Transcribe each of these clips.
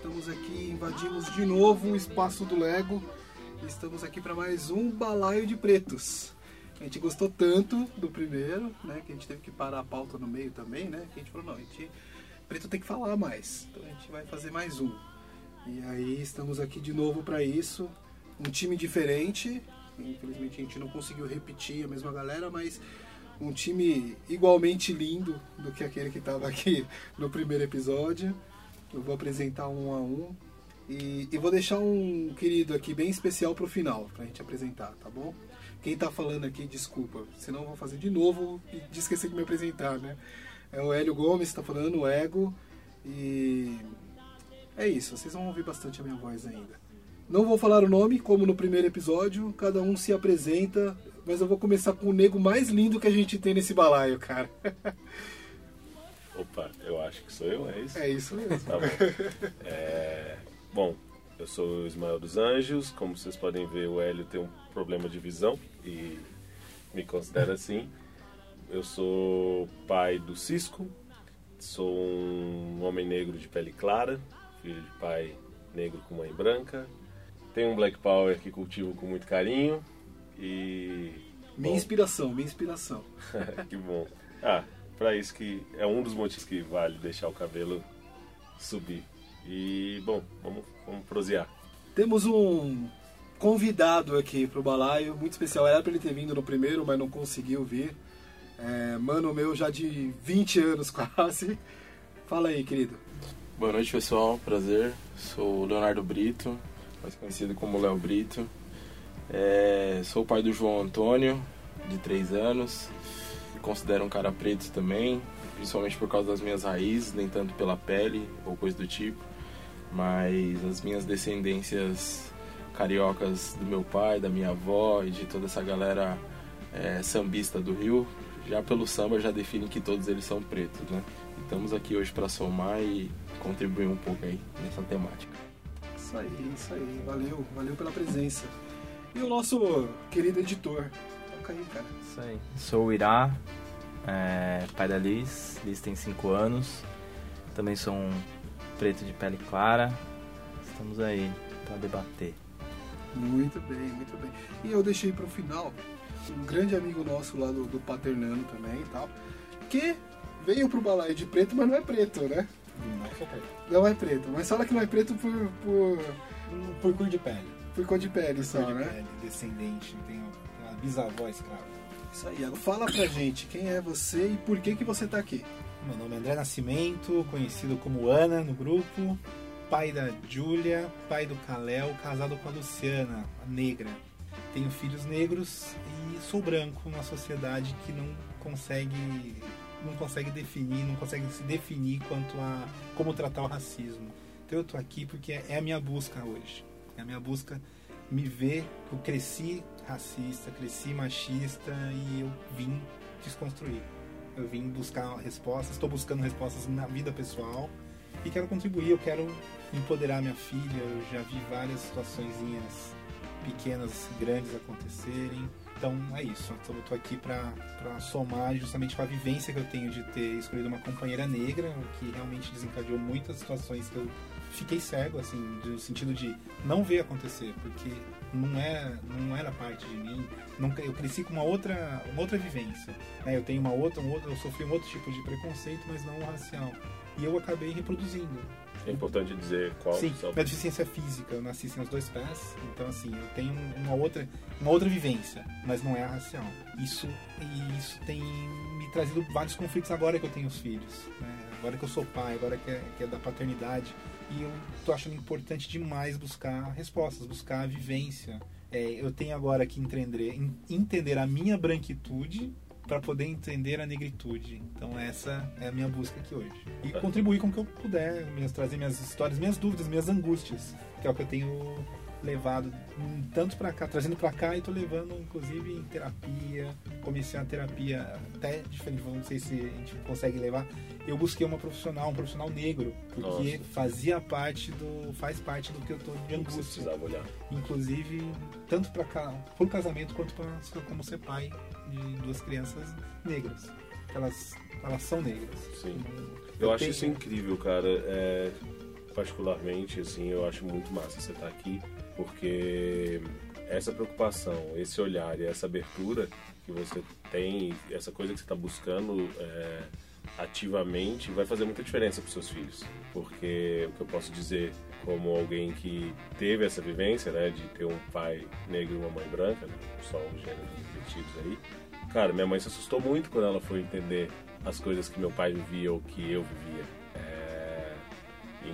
estamos aqui, invadimos de novo o espaço do Lego. Estamos aqui para mais um balaio de pretos. A gente gostou tanto do primeiro, né? Que a gente teve que parar a pauta no meio também, né? Que a gente falou, não, a gente. Preto tem que falar mais. Então a gente vai fazer mais um. E aí estamos aqui de novo para isso. Um time diferente. Infelizmente a gente não conseguiu repetir a mesma galera, mas um time igualmente lindo do que aquele que estava aqui no primeiro episódio. Eu vou apresentar um a um. E, e vou deixar um querido aqui bem especial pro final, pra gente apresentar, tá bom? Quem tá falando aqui, desculpa, senão eu vou fazer de novo e de esquecer de me apresentar, né? É o Hélio Gomes, tá falando, o Ego. E é isso, vocês vão ouvir bastante a minha voz ainda. Não vou falar o nome, como no primeiro episódio, cada um se apresenta, mas eu vou começar com o nego mais lindo que a gente tem nesse balaio, cara. Opa, eu acho que sou eu, é isso? É isso mesmo. Tá bom. É, bom, eu sou o Ismael dos Anjos, como vocês podem ver, o Hélio tem um problema de visão e me considera assim. Eu sou pai do Cisco, sou um homem negro de pele clara, filho de pai negro com mãe branca. Tenho um Black Power que cultivo com muito carinho e. Minha bom, inspiração, minha inspiração. que bom. Ah, para isso que é um dos motivos que vale deixar o cabelo subir. E, bom, vamos, vamos prosear. Temos um convidado aqui pro balaio, muito especial. Era pra ele ter vindo no primeiro, mas não conseguiu vir. É, mano meu já de 20 anos quase. Fala aí, querido. Boa noite, pessoal. Prazer. Sou o Leonardo Brito, mais conhecido como Léo Brito. É, sou o pai do João Antônio, de 3 anos. Considero um cara preto também, principalmente por causa das minhas raízes, nem tanto pela pele ou coisa do tipo. Mas as minhas descendências cariocas do meu pai, da minha avó e de toda essa galera é, sambista do Rio, já pelo samba já definem que todos eles são pretos, né? E estamos aqui hoje para somar e contribuir um pouco aí nessa temática. Isso aí, isso aí. Valeu, valeu pela presença. E o nosso querido editor. Toca aí, cara. Isso aí. Sou o Irá, é, pai da Liz. Liz tem 5 anos. Também sou um preto de pele clara. Estamos aí para debater. Muito bem, muito bem. E eu deixei pro final um grande amigo nosso lá do, do Paternano também e tal, que veio pro balaio de preto, mas não é preto, né? Não sou preto. Não é preto, mas fala que não é preto por, por, Por cor de pele. por cor de pele só, Cor de né? pele, descendente, tem bisavó escrava. Isso aí, agora fala pra gente quem é você e por que que você tá aqui. Meu nome é André Nascimento, conhecido como Ana no grupo, pai da Júlia, pai do Caléu, casado com a Luciana, a negra. Tenho filhos negros e sou branco numa sociedade que não consegue não consegue definir, não consegue se definir quanto a como tratar o racismo. Então eu tô aqui porque é a minha busca hoje. É a minha busca me ver, eu cresci racista, cresci machista e eu vim desconstruir. Eu vim buscar respostas, estou buscando respostas na vida pessoal e quero contribuir, eu quero empoderar minha filha. Eu já vi várias situaçõezinhas pequenas, grandes acontecerem. Então é isso, então eu tô aqui para somar justamente com a vivência que eu tenho de ter escolhido uma companheira negra, que realmente desencadeou muitas situações que eu fiquei cego, assim, no sentido de não ver acontecer, porque não era, não era parte de mim. Não, eu cresci com uma outra, uma outra vivência. né? Eu tenho uma outra, um outro, eu sofri um outro tipo de preconceito, mas não racial. E eu acabei reproduzindo. É importante dizer qual Sim, são. minha deficiência física, eu nasci sem os dois pés, então assim, eu tenho uma outra, uma outra vivência, mas não é a racial. Isso e isso tem me trazido vários conflitos agora que eu tenho os filhos, né? agora que eu sou pai, agora que é, que é da paternidade, e eu tô achando importante demais buscar respostas, buscar a vivência. É, eu tenho agora que entender, en- entender a minha branquitude para poder entender a negritude. Então essa é a minha busca aqui hoje. E contribuir com o que eu puder, minhas, trazer minhas histórias, minhas dúvidas, minhas angústias, que é o que eu tenho levado tanto para cá, trazendo para cá e tô levando inclusive em terapia. Comecei a terapia até diferente, não sei se a gente consegue levar. Eu busquei uma profissional, um profissional negro, porque Nossa. fazia parte do, faz parte do que eu tô de Você angústia. precisava olhar. Inclusive, tanto para cá, pro casamento quanto para como ser pai de duas crianças negras. Elas, elas são negras. Sim. Eu Eu acho tenho- isso incrível, cara. É, particularmente, assim, eu acho muito massa você estar aqui, porque essa preocupação, esse olhar e essa abertura que você tem, essa coisa que você está buscando é, ativamente, vai fazer muita diferença para seus filhos. Porque o que eu posso dizer, como alguém que teve essa vivência, né, de ter um pai negro e uma mãe branca, né, só os gêneros repetidos aí, Cara, minha mãe se assustou muito quando ela foi entender as coisas que meu pai vivia ou que eu vivia.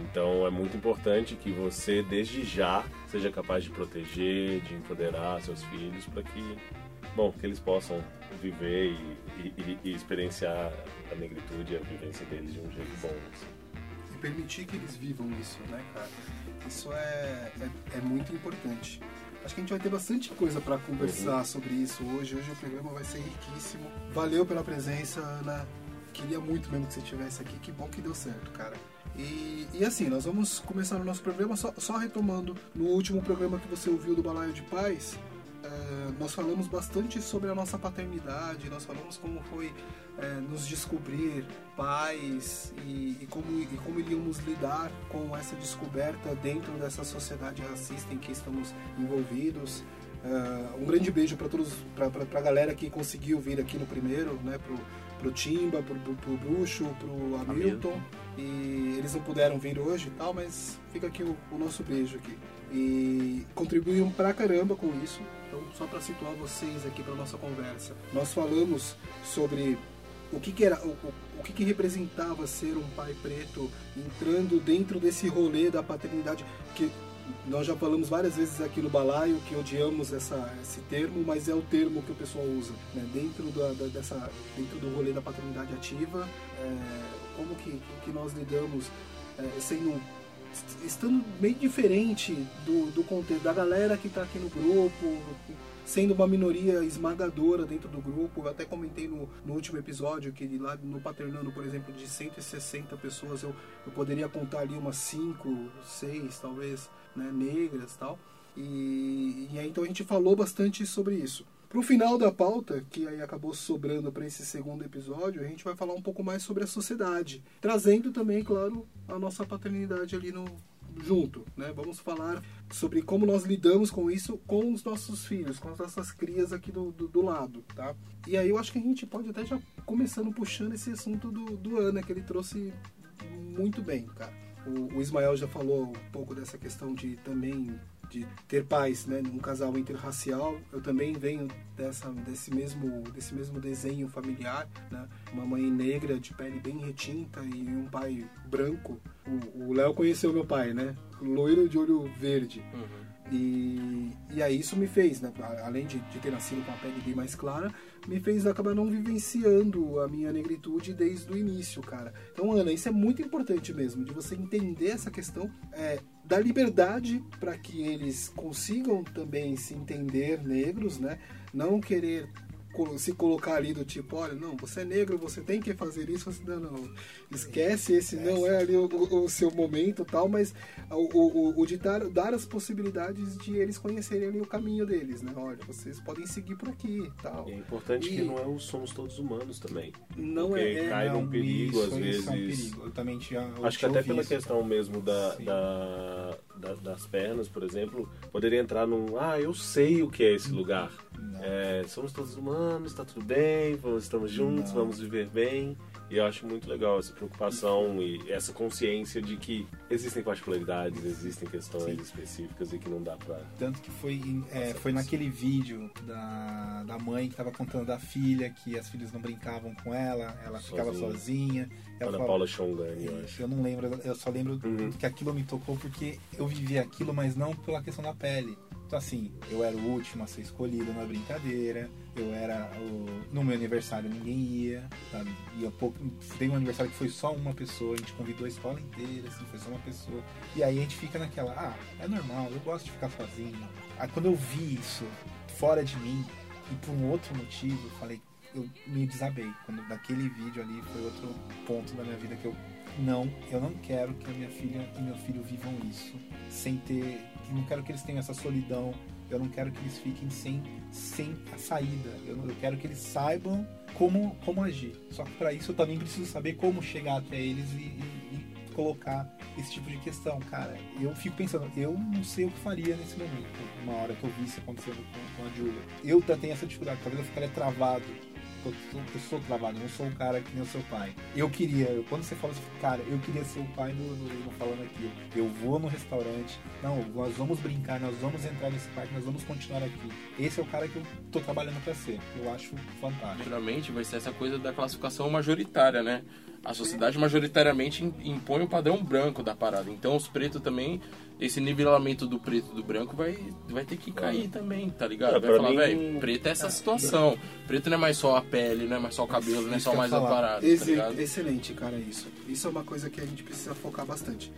Então é muito importante que você, desde já, seja capaz de proteger, de empoderar seus filhos para que, bom, que eles possam viver e, e- e experienciar a negritude e a vivência deles de um jeito bom. assim. E permitir que eles vivam isso, né, cara? Isso é, é, é muito importante. Acho que a gente vai ter bastante coisa para conversar sobre isso hoje. Hoje o programa vai ser riquíssimo. Valeu pela presença, Ana. Queria muito mesmo que você estivesse aqui. Que bom que deu certo, cara. E, e assim, nós vamos começar o nosso programa só, só retomando. No último programa que você ouviu do Balaio de Paz, eh, nós falamos bastante sobre a nossa paternidade, nós falamos como foi eh, nos descobrir pais e, e como, e como iríamos lidar com essa descoberta dentro dessa sociedade racista em que estamos envolvidos. Eh, um grande beijo para todos, para a galera que conseguiu vir aqui no primeiro, né, pro, pro Timba, pro, pro, pro Bruxo, pro Hamilton. E eles não puderam vir hoje e tal, mas fica aqui o, o nosso beijo aqui. E contribuíram pra caramba com isso. Então, só para situar vocês aqui para nossa conversa, nós falamos sobre o que, que era, o, o, o que, que representava ser um pai preto entrando dentro desse rolê da paternidade que nós já falamos várias vezes aqui no balaio que odiamos essa, esse termo, mas é o termo que o pessoal usa. Né? Dentro, da, da- dessa, dentro do rolê da paternidade ativa, é, como que, que nós lidamos é, sendo estando meio diferente do, do contexto da galera que está aqui no grupo, sendo uma minoria esmagadora dentro do grupo. Eu até comentei no, no último episódio que lá no Paternando, por exemplo, de 160 pessoas, eu, eu poderia contar ali umas 5, 6, talvez, né, negras tal. E, e aí então a gente falou bastante sobre isso. Pro final da pauta, que aí acabou sobrando para esse segundo episódio, a gente vai falar um pouco mais sobre a sociedade, trazendo também, claro, a nossa paternidade ali no junto, né? Vamos falar sobre como nós lidamos com isso com os nossos filhos, com as nossas crias aqui do, do, do lado, tá? E aí eu acho que a gente pode até já começando puxando esse assunto do, do Ana, que ele trouxe muito bem, cara. O, o Ismael já falou um pouco dessa questão de também de ter pais, né, num casal interracial. Eu também venho dessa, desse mesmo desse mesmo desenho familiar, né? Uma mãe negra de pele bem retinta e um pai branco. O- Léo conheceu meu pai, né? Loiro de olho verde. E, e aí isso me fez, né, além de, de ter nascido com a pele bem mais clara, me fez acabar não vivenciando a minha negritude desde o início, cara. Então, Ana, isso é muito importante mesmo, de você entender essa questão é, da liberdade para que eles consigam também se entender negros, né? Não querer se colocar ali do tipo, olha, não, você é negro, você tem que fazer isso, você, não, não, esquece, esse não é ali o, o- seu momento tal, mas o, o, o- de dar, dar as possibilidades de eles conhecerem ali o caminho deles, né? Olha, vocês podem seguir por aqui tal. E é importante E- que não é o somos todos humanos também. Não Porque é, é cai num perigo, às é um vezes. perigo. Eu também tinha, eu Acho que até pela isso. questão mesmo da, da- da- das pernas, por exemplo, poderia entrar num. Ah, eu sei o que é esse lugar. É, somos todos humanos, tá tudo bem, vamos, estamos juntos, Não. vamos viver bem. E eu acho muito legal essa preocupação e essa consciência de que existem particularidades, existem questões específicas e que não dá pra. Tanto que foi, é, foi naquele vídeo da, da mãe que tava contando da filha, que as filhas não brincavam com ela, ela ficava Sozinha. sozinha. Ela Ana Paula Chongani, eu acho. Eu não lembro, eu só lembro Uhum. que aquilo me tocou porque eu vivi aquilo, mas não pela questão da pele. Assim, eu era o último a ser escolhido na brincadeira, eu era o. No meu aniversário ninguém ia, sabe? Ia pouco. Tem um aniversário que foi só uma pessoa, a gente convidou a escola inteira, assim, foi só uma pessoa. E aí a gente fica naquela, ah, é normal, eu gosto de ficar sozinho. Aí quando eu vi isso fora de mim, e por um outro motivo, eu falei, eu me desabei. Quando daquele vídeo ali foi outro ponto da minha vida que eu não, eu não quero que a minha filha e meu filho vivam isso sem ter, não quero que eles tenham essa solidão. Eu não quero que eles fiquem sem, sem a saída. Eu, eu quero que eles saibam como, como agir. Só que para isso eu também preciso saber como chegar até eles e, e- e colocar esse tipo de questão. Cara, eu fico pensando, eu não sei o que faria nesse momento. Uma hora que eu vi isso acontecendo com, com a Julia. Eu tenho essa dificuldade. Talvez eu ficaria travado eu eu sou travado, eu não sou um cara que nem o seu pai. Eu queria, quando você fala assim, cara, eu queria ser o pai do, do, do falando aqui. Eu vou no restaurante, não, nós vamos brincar, nós vamos entrar nesse parque, nós vamos continuar aqui. Esse é o cara que eu tô trabalhando pra ser. Eu acho fantástico. Geralmente vai ser essa coisa da classificação majoritária, né? A sociedade majoritariamente im- impõe o padrão branco da parada. Então os pretos também, esse nivelamento do preto e do branco vai, vai ter que cair também, tá ligado? É, Vai falar, mim- velho, preto é essa situação. Preto não é mais só a pele, não é mais só o cabelo, não é só mais a parada, tá Exe- ligado? excelente, cara, isso. Isso é uma coisa que a gente precisa focar bastante.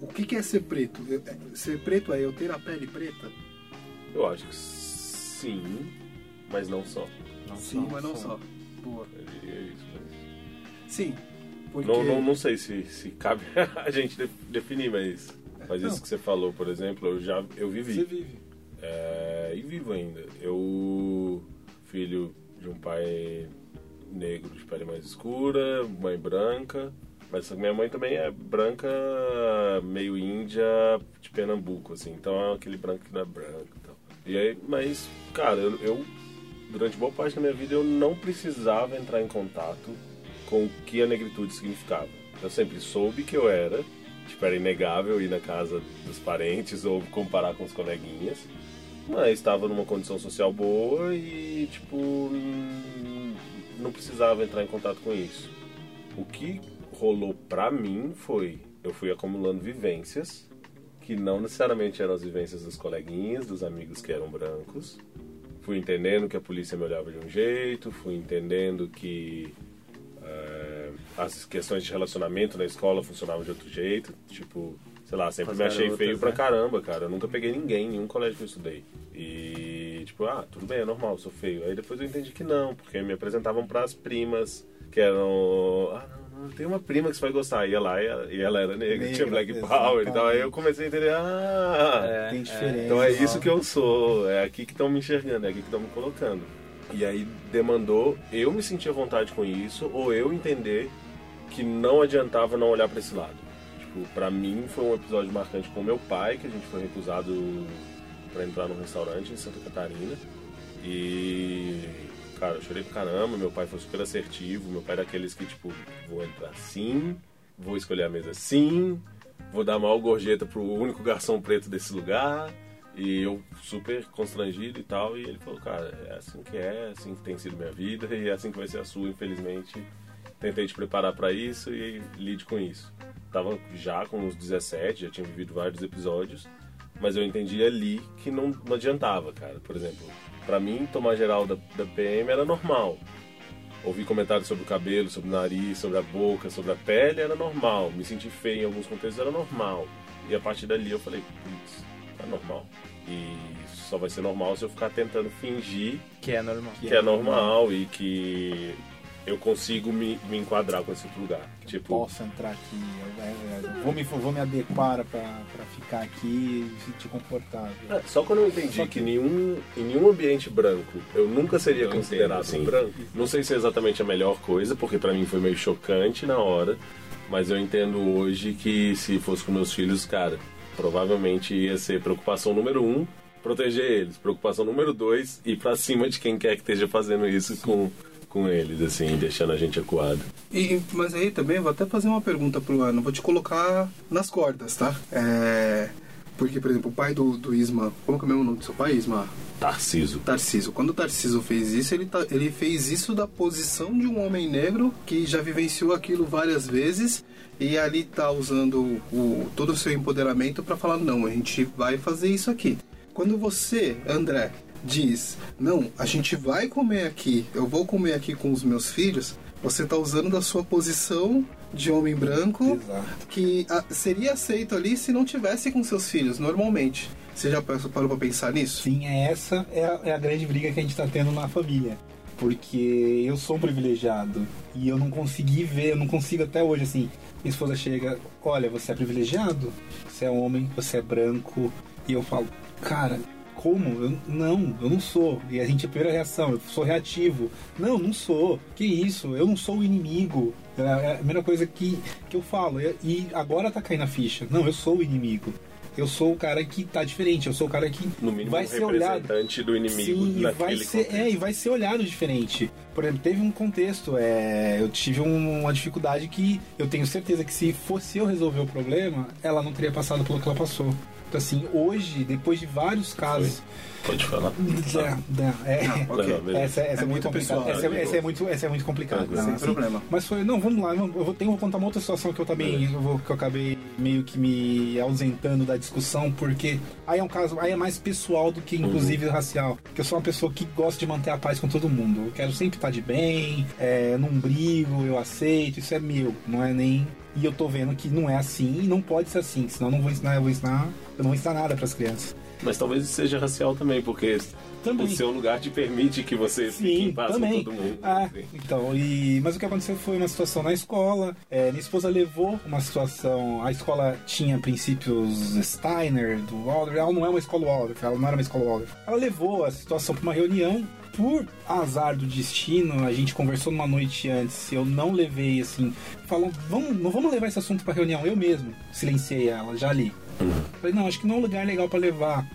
O que, que é ser preto? Eu- é- Ser preto é eu ter a pele preta? Eu acho que sim, mas não só. Não Sim, só. mas não só. Boa. É isso, mas... Sim. Porque... Não, não, não sei se, se cabe a gente de- definir, mas, mas isso que você falou, por exemplo, eu já eu Você vivi. vive. É, e vivo ainda. Eu, filho de um pai negro de pele mais escura, mãe branca, mas minha mãe também é branca, meio índia, de Pernambuco, assim, então é aquele branco que não é branco e tal. E aí, mas, cara, eu, eu, durante boa parte da minha vida, eu não precisava entrar em contato com o que a negritude significava. Eu sempre soube que eu era, tipo, era inegável ir na casa dos parentes ou comparar com os coleguinhas, mas estava numa condição social boa e, tipo, hum, não precisava entrar em contato com isso. O que rolou pra mim foi, eu fui acumulando vivências, que não necessariamente eram as vivências dos coleguinhas, dos amigos que eram brancos. Fui entendendo que a polícia me olhava de um jeito, fui entendendo que é, as questões de relacionamento na escola funcionavam de outro jeito. Tipo, sei lá, sempre me achei feio pra né? caramba, cara. Eu nunca peguei ninguém em nenhum colégio que eu estudei. E, tipo, ah, tudo bem, é normal, sou feio. Aí depois eu entendi que não, porque me apresentavam pras primas, que eram. Ah, não, não, tem uma prima que você vai gostar. Ia lá e ela, e ela era negra, Negra, tinha Black Power e tal. Aí eu comecei a entender, ah. É, Tem diferença. Então é isso que eu sou, é aqui que estão me enxergando, é aqui que estão me colocando. E aí demandou eu me sentir à vontade com isso, ou eu entender que não adiantava não olhar para esse lado. Tipo, pra mim foi um episódio marcante com meu pai, que a gente foi recusado para entrar num restaurante em Santa Catarina. E, cara, eu chorei pra caramba, meu pai foi super assertivo, meu pai é daqueles que, tipo, vou entrar sim, vou escolher a mesa sim, vou dar maior gorjeta pro único garçom preto desse lugar. E eu super constrangido e tal, e ele falou, cara, é assim que é, é assim que tem sido minha vida, e é assim que vai ser a sua, infelizmente. Tentei te preparar pra isso e lide com isso. Tava já com uns 17, já tinha vivido vários episódios, mas eu entendi ali que não, não adiantava, cara. Por exemplo, pra mim, tomar geral da, da PM era normal. Ouvir comentários sobre o cabelo, sobre o nariz, sobre a boca, sobre a pele era normal. Me sentir feio em alguns contextos era normal. E a partir dali eu falei, putz, é normal. E só vai ser normal se eu ficar tentando fingir Que é normal. Que que é normal e que eu consigo me, me enquadrar com esse outro lugar. Tipo, Posso entrar aqui, eu, eu- eu vou, me, vou me adequar pra, pra ficar aqui e sentir confortável. é, só quando eu entendi que, que- nenhum, em nenhum ambiente branco eu nunca seria Eu considerado entendo, sim. branco, não sei se é exatamente a melhor coisa, porque pra mim foi meio chocante na hora, mas eu entendo hoje que se fosse com meus filhos, cara, provavelmente ia ser preocupação número um, proteger eles. Preocupação número dois, ir pra cima de quem quer que esteja fazendo isso com, com eles, assim, deixando a gente acuado. E, mas aí também vou até fazer uma pergunta pro Ana, vou te colocar nas cordas, tá? É, porque, por exemplo, o pai do, do Isma, como que é o mesmo nome do seu pai, Isma? Tarciso. Tarciso. Quando o Tarciso fez isso, ele, tá- ele fez isso da posição de um homem negro que já vivenciou aquilo várias vezes e ali tá usando o, todo o seu empoderamento para falar, não, a gente vai fazer isso aqui. quando você, André, diz, não, a gente vai comer aqui, eu vou comer aqui com os meus filhos, você tá usando da sua posição de homem branco Exato. que ah, seria aceito ali se não tivesse com seus filhos, normalmente. Você já parou pra pensar nisso? Sim, é essa é a, é a grande briga que a gente tá tendo na família. Porque eu sou um privilegiado e eu não consegui ver, eu não consigo até hoje, assim. Minha esposa chega, olha, você é privilegiado, você é homem, você é branco. E eu falo, cara, como? Eu, não, eu não sou. E a gente, a primeira reação, eu sou reativo. Não, não sou. Que isso? Eu não sou o inimigo. É é a primeira coisa que, que eu falo. E agora tá caindo a ficha. Não, eu sou o inimigo. Eu sou o cara que tá diferente. Eu sou o cara que No mínimo, vai um ser olhado. representante do inimigo Sim, vai ser, contexto. é, e vai ser olhado diferente. Por exemplo, teve um contexto, é, eu tive um- uma dificuldade que eu tenho certeza que se fosse eu resolver o problema, ela não teria passado pelo que ela passou. Assim, hoje, depois de vários casos. Pode falar. É, não, é, Não, beleza. essa, essa é, É muito pessoal, Essa, é- né? essa é muito, essa é muito complicada. Sem problema. Mas foi, não, vamos lá, eu vou, tenho, vou contar uma outra situação que eu também eu vou- que eu acabei meio que me ausentando da discussão, porque aí é um caso, aí é mais pessoal do que inclusive racial. Porque eu sou uma pessoa que gosta de manter a paz com todo mundo. Eu quero sempre estar de bem, é, não brigo, eu aceito, isso é meu, não é nem. E eu tô vendo que não é assim e não pode ser assim, senão eu não vou ensinar, eu vou ensinar, eu não vou ensinar nada para as crianças. Mas talvez isso seja racial também, porque Também. o seu lugar te permite que você fique Sim, em paz também. com todo mundo. Ah, Sim. então, e... mas o que aconteceu foi uma situação na escola. É, minha esposa levou uma situação. A escola tinha princípios Steiner, do Waldorf. Ela não é uma escola Waldorf, ela não era uma escola Waldorf. Ela levou a situação para uma reunião. Por azar do destino, a gente conversou numa noite antes. Eu não levei assim. Falou, vamos, não vamos levar esse assunto para reunião. Eu mesmo silenciei ela, já ali. Falei, não, acho que não é um lugar legal para levar.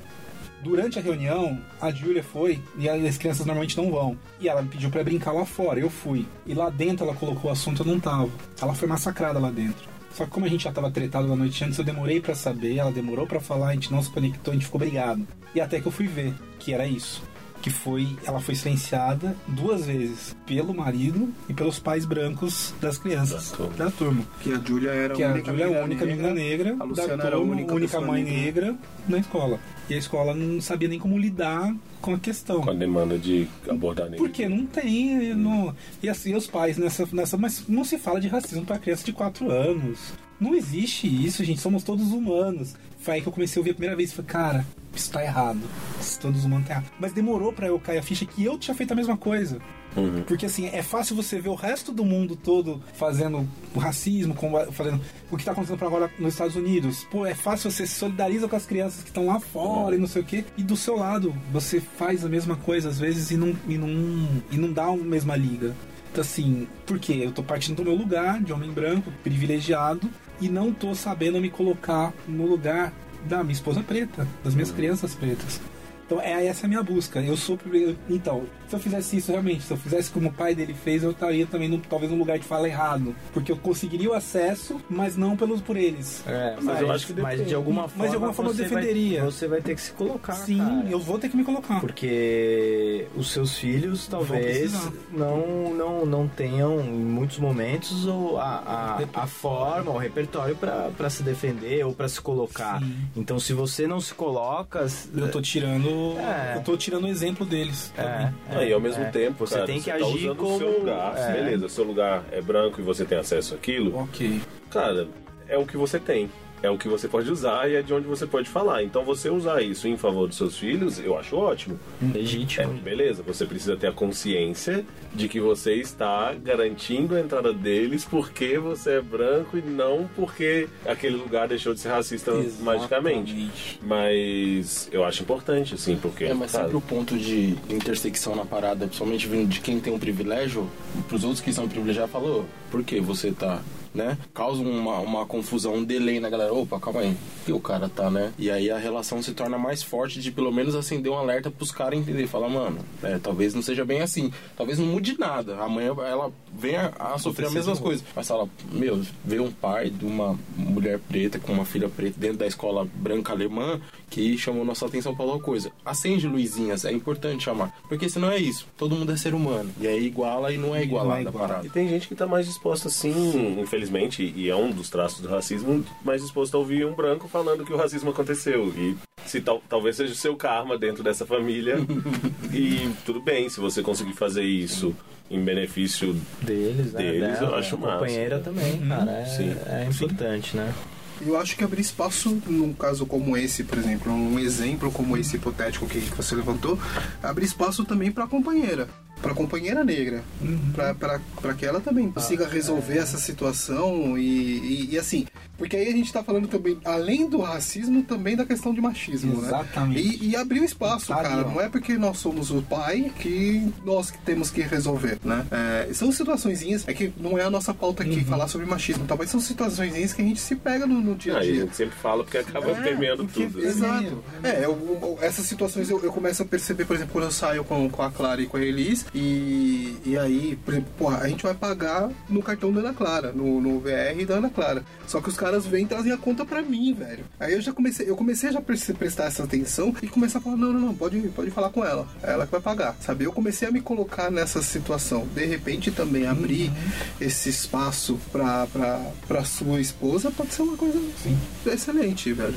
Durante a reunião, a Júlia foi e as crianças normalmente não vão. E ela me pediu pra brincar lá fora, eu fui. E lá dentro ela colocou o assunto, eu não tava. Ela foi massacrada lá dentro. Só que como a gente já tava tretado na noite antes, eu demorei pra saber, ela demorou pra falar, a gente não se conectou, a gente ficou brigado. E até que eu fui ver que era isso. Que foi, ela foi silenciada duas vezes pelo marido e pelos pais brancos das crianças Da turma. da turma. Que a Júlia era Que a Júlia é a única menina negra, a da Luciana era a turma, única única pessoa mãe negra. negra na escola. E a escola não sabia nem como lidar com a questão. Com a demanda de abordar negro. Porque não tem. Não... E assim, os pais nessa, nessa. Mas não se fala de racismo para criança de 4 anos. Não existe isso, gente. Somos todos humanos. Foi aí que eu comecei a ouvir a primeira vez. Falei, cara, isso tá errado. Isso todos humanos tá errado. Mas demorou pra eu cair a ficha que eu tinha feito a mesma coisa. Uhum. Porque assim, é fácil você ver o resto do mundo todo fazendo o racismo, fazendo o que tá acontecendo agora nos Estados Unidos. Pô, é fácil você se solidariza com as crianças que estão lá fora e não sei o quê. E do seu lado, você faz a mesma coisa às vezes e não, e não, e não dá a mesma liga. Então assim, por quê? Eu tô partindo do meu lugar de homem branco, privilegiado, e não tô sabendo me colocar no lugar da minha esposa preta, das minhas crianças pretas. Então é essa é a minha busca. Eu sou. Então, se eu fizesse isso realmente, se eu fizesse como o pai dele fez, eu estaria também num- talvez num lugar de fala errado, porque eu conseguiria o acesso, mas não pelos por eles. É, Mas mas, eu acho que mas de alguma Mas forma, de alguma forma eu você vai- defenderia. você vai ter que se colocar, Sim, cara. eu vou ter que me colocar. Porque os seus filhos talvez não, não, não tenham em muitos momentos o, a, a, a forma, o repertório pra se defender ou pra se colocar. Sim. Então se você não se coloca. Eu tô tirando. É. Eu tô tirando o exemplo deles. É, Ah, e ao mesmo é. tempo, você cara, tem que tá agir usando como o seu lugar. é. Beleza, seu lugar é branco e você tem acesso àquilo. Ok. Cara, é o que você tem. É o que você pode usar e é de onde você pode falar. Então você usar isso em favor dos seus filhos, eu acho ótimo. É, legítimo. beleza, você precisa ter a consciência de que você está garantindo a entrada deles porque você é branco e não porque aquele lugar deixou de ser racista magicamente. Exatamente. Mas eu acho importante, assim, porque. É, mas cara, sempre o ponto de intersecção na parada, principalmente vindo de quem tem um privilégio, pros outros que são privilegiados, falou, por que você tá, né? Causa uma, uma confusão, um delay na galera, opa, calma aí, que o cara tá, né? E aí a relação se torna mais forte de pelo menos acender um alerta pros caras entenderem, falar, mano, é, talvez não seja bem assim, talvez não mude nada, amanhã ela venha a sofrer as mesmas coisas, mas fala, meu, ver um pai de uma mulher preta com uma filha preta dentro da escola branca alemã que chamou nossa atenção pra alguma coisa. Acende luzinhas, é importante chamar. Porque senão é isso. Todo mundo é ser humano. E aí iguala e não é igualada a igual. E parada. tem gente que tá mais disposta, assim, infelizmente, e é um dos traços do racismo, mais disposto a ouvir um branco falando que o racismo aconteceu. E se tal, talvez seja o seu karma dentro dessa família. e tudo bem, se você conseguir fazer isso em benefício Deles, né? Deles, eu Dela, acho a massa. companheira também, cara. É, Sim. é importante, né? Eu acho que abrir espaço num caso como esse, por exemplo, um exemplo como esse hipotético que você levantou, abrir espaço também para a companheira, para a companheira negra, para que ela também consiga resolver essa situação e, e, e assim, porque aí a gente tá falando também, além do racismo, também da questão de machismo, Exatamente. né? E, e abrir o espaço, Tá cara. Não é porque nós somos o pai que nós que temos que resolver, né? É, são situaçõezinhas, é que não é a nossa pauta aqui falar sobre machismo, talvez são situaçõezinhas que a gente se pega no, no dia a Aí a dia. gente sempre fala porque acaba É, permeando porque tudo. é- Exato. É, eu- eu- essas situações eu, eu começo a perceber, por exemplo, quando eu saio com, com a Clara e com a Elis, e, e aí, por exemplo, porra, a gente vai pagar no cartão da Ana Clara, no, no VR da Ana Clara. Só que os caras vêm e trazem a conta pra mim, velho. Aí eu já comecei, eu comecei a já prestar essa atenção e começar a falar, não, não, não, pode, pode falar com ela. É ela que vai pagar, sabe? Eu comecei a me colocar nessa situação. De repente também abrir esse espaço pra, pra, pra sua esposa pode ser uma coisa excelente, velho.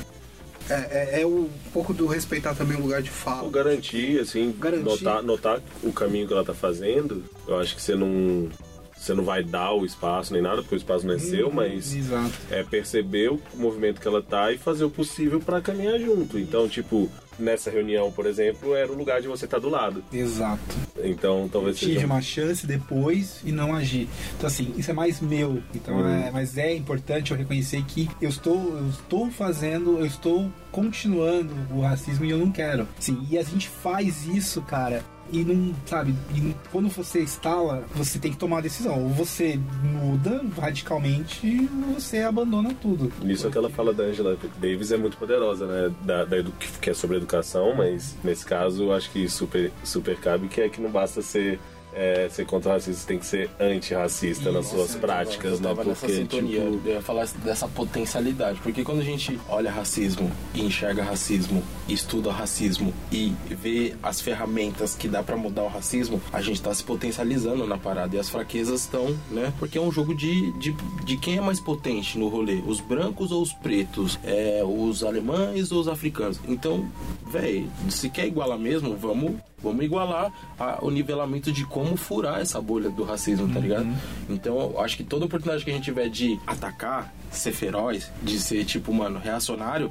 É, é, é um pouco do respeitar também o lugar de fala. garantir, assim, Garantir. Notar, notar o caminho que ela tá fazendo. Eu acho que você não. Você não vai dar o espaço nem nada, porque o espaço não é seu, mas Exato. é perceber o movimento que ela tá e fazer o possível pra caminhar junto. Então, tipo, nessa reunião, por exemplo, era o lugar de você estar do lado. Exato. Então, talvez tive seja. uma chance depois e não agir. Então assim, isso é mais meu. Então Uhum. é, mas é importante eu reconhecer que eu estou, eu estou fazendo, eu estou continuando o racismo e eu não quero. Sim, e a gente faz isso, cara. E não, sabe, e quando você instala, você tem que tomar a decisão. Ou você muda radicalmente, ou você abandona tudo. Nisso que ela fala da Angela Davis é muito poderosa, né? Da, da que é sobre educação, mas nesse caso acho que super, super cabe que é que não basta ser, é, ser contra o racismo, tem que ser antirracista nas suas práticas, né? Porque, sintonia, tipo, eu ia falar dessa potencialidade, porque quando a gente olha racismo e enxerga racismo, estuda racismo e vê as ferramentas que dá pra mudar o racismo, a gente tá se potencializando na parada e as fraquezas estão, né? Porque é um jogo de, de, de quem é mais potente no rolê, os brancos ou os pretos, é, os alemães ou os africanos. Então, véi, se quer igualar mesmo, vamos Vamos igualar a- o nivelamento de como furar essa bolha do racismo, tá ligado? Então, eu acho que toda oportunidade que a gente tiver de atacar, ser feroz, de ser, tipo, mano, reacionário,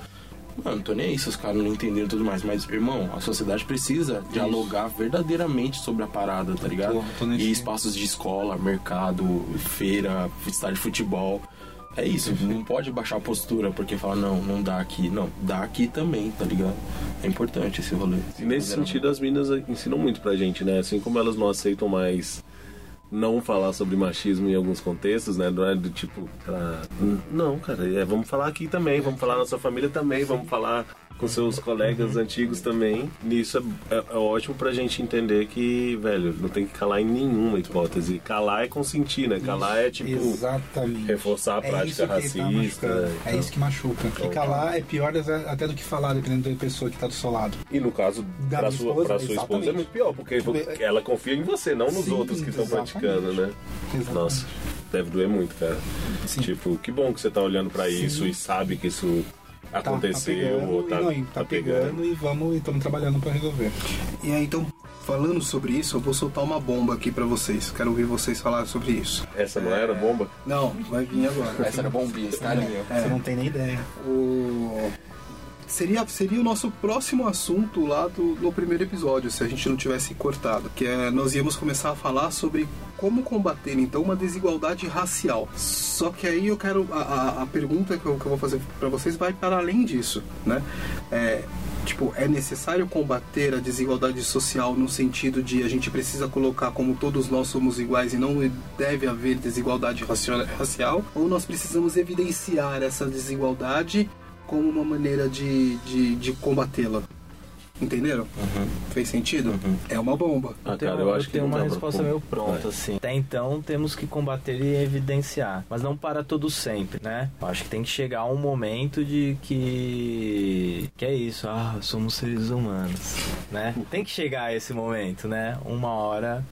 mano, não tô nem aí se os caras não entenderam tudo mais. Mas, irmão, a sociedade precisa dialogar verdadeiramente sobre a parada, tá ligado? E espaços de escola, mercado, feira, estádio de futebol. É isso, não pode baixar a postura porque fala, não, não dá aqui. Não, dá aqui também, tá ligado? É importante esse rolê. E nesse sentido, as meninas ensinam muito pra gente, né? Assim como elas não aceitam mais não falar sobre machismo em alguns contextos, né? Não é do tipo, ah, não, cara, é, vamos falar aqui também, vamos falar na sua família também, vamos falar com seus colegas antigos também. Nisso é, é, é ótimo pra gente entender que, velho, não tem que calar em nenhuma hipótese. Calar é consentir, né? Calar é tipo Exatamente. reforçar a É prática isso tá racista. machucando. né? É isso que machuca. E calar é pior até do que falar, dependendo da pessoa que tá do seu lado. E no caso Da pra sua, esposa, pra sua esposa é muito pior, porque Porque- ela confia em você, não nos Sim, outros que estão praticando, né? Exatamente. Nossa, deve doer muito, cara. Sim. Tipo, que bom que você tá olhando pra isso e sabe que isso Tá- aconteceu tá pegando, ou tá, e não, tá, tá pegando, e vamos e estamos trabalhando para resolver. E aí, então, falando sobre isso, eu vou soltar uma bomba aqui pra vocês. Quero ouvir vocês falar sobre isso. Essa não era bomba? Não, vai vir agora. Essa era bombinha, tá ligado? Você não tem nem ideia. O... Seria, seria o nosso próximo assunto lá do, no primeiro episódio, se a gente não tivesse cortado. Que é, nós íamos começar a falar sobre como combater, então, uma desigualdade racial. Só que aí eu quero... A, a, a pergunta que eu, que eu vou fazer pra vocês vai para além disso, né? É, tipo, é necessário combater a desigualdade social no sentido de a gente precisa colocar como todos nós somos iguais e não deve haver desigualdade racial? Ou nós precisamos evidenciar essa desigualdade como uma maneira de, de, de combatê-la? Entenderam? Fez sentido? É uma bomba. Ah, Eu tenho, cara, eu acho que não uma resposta meio pronta, Vai. assim. Até então temos que combater e evidenciar, mas não para todo sempre, né? Eu Acho que tem que chegar um momento de que que é isso, ah, somos seres humanos, né? Tem que chegar a esse momento, né? Uma hora,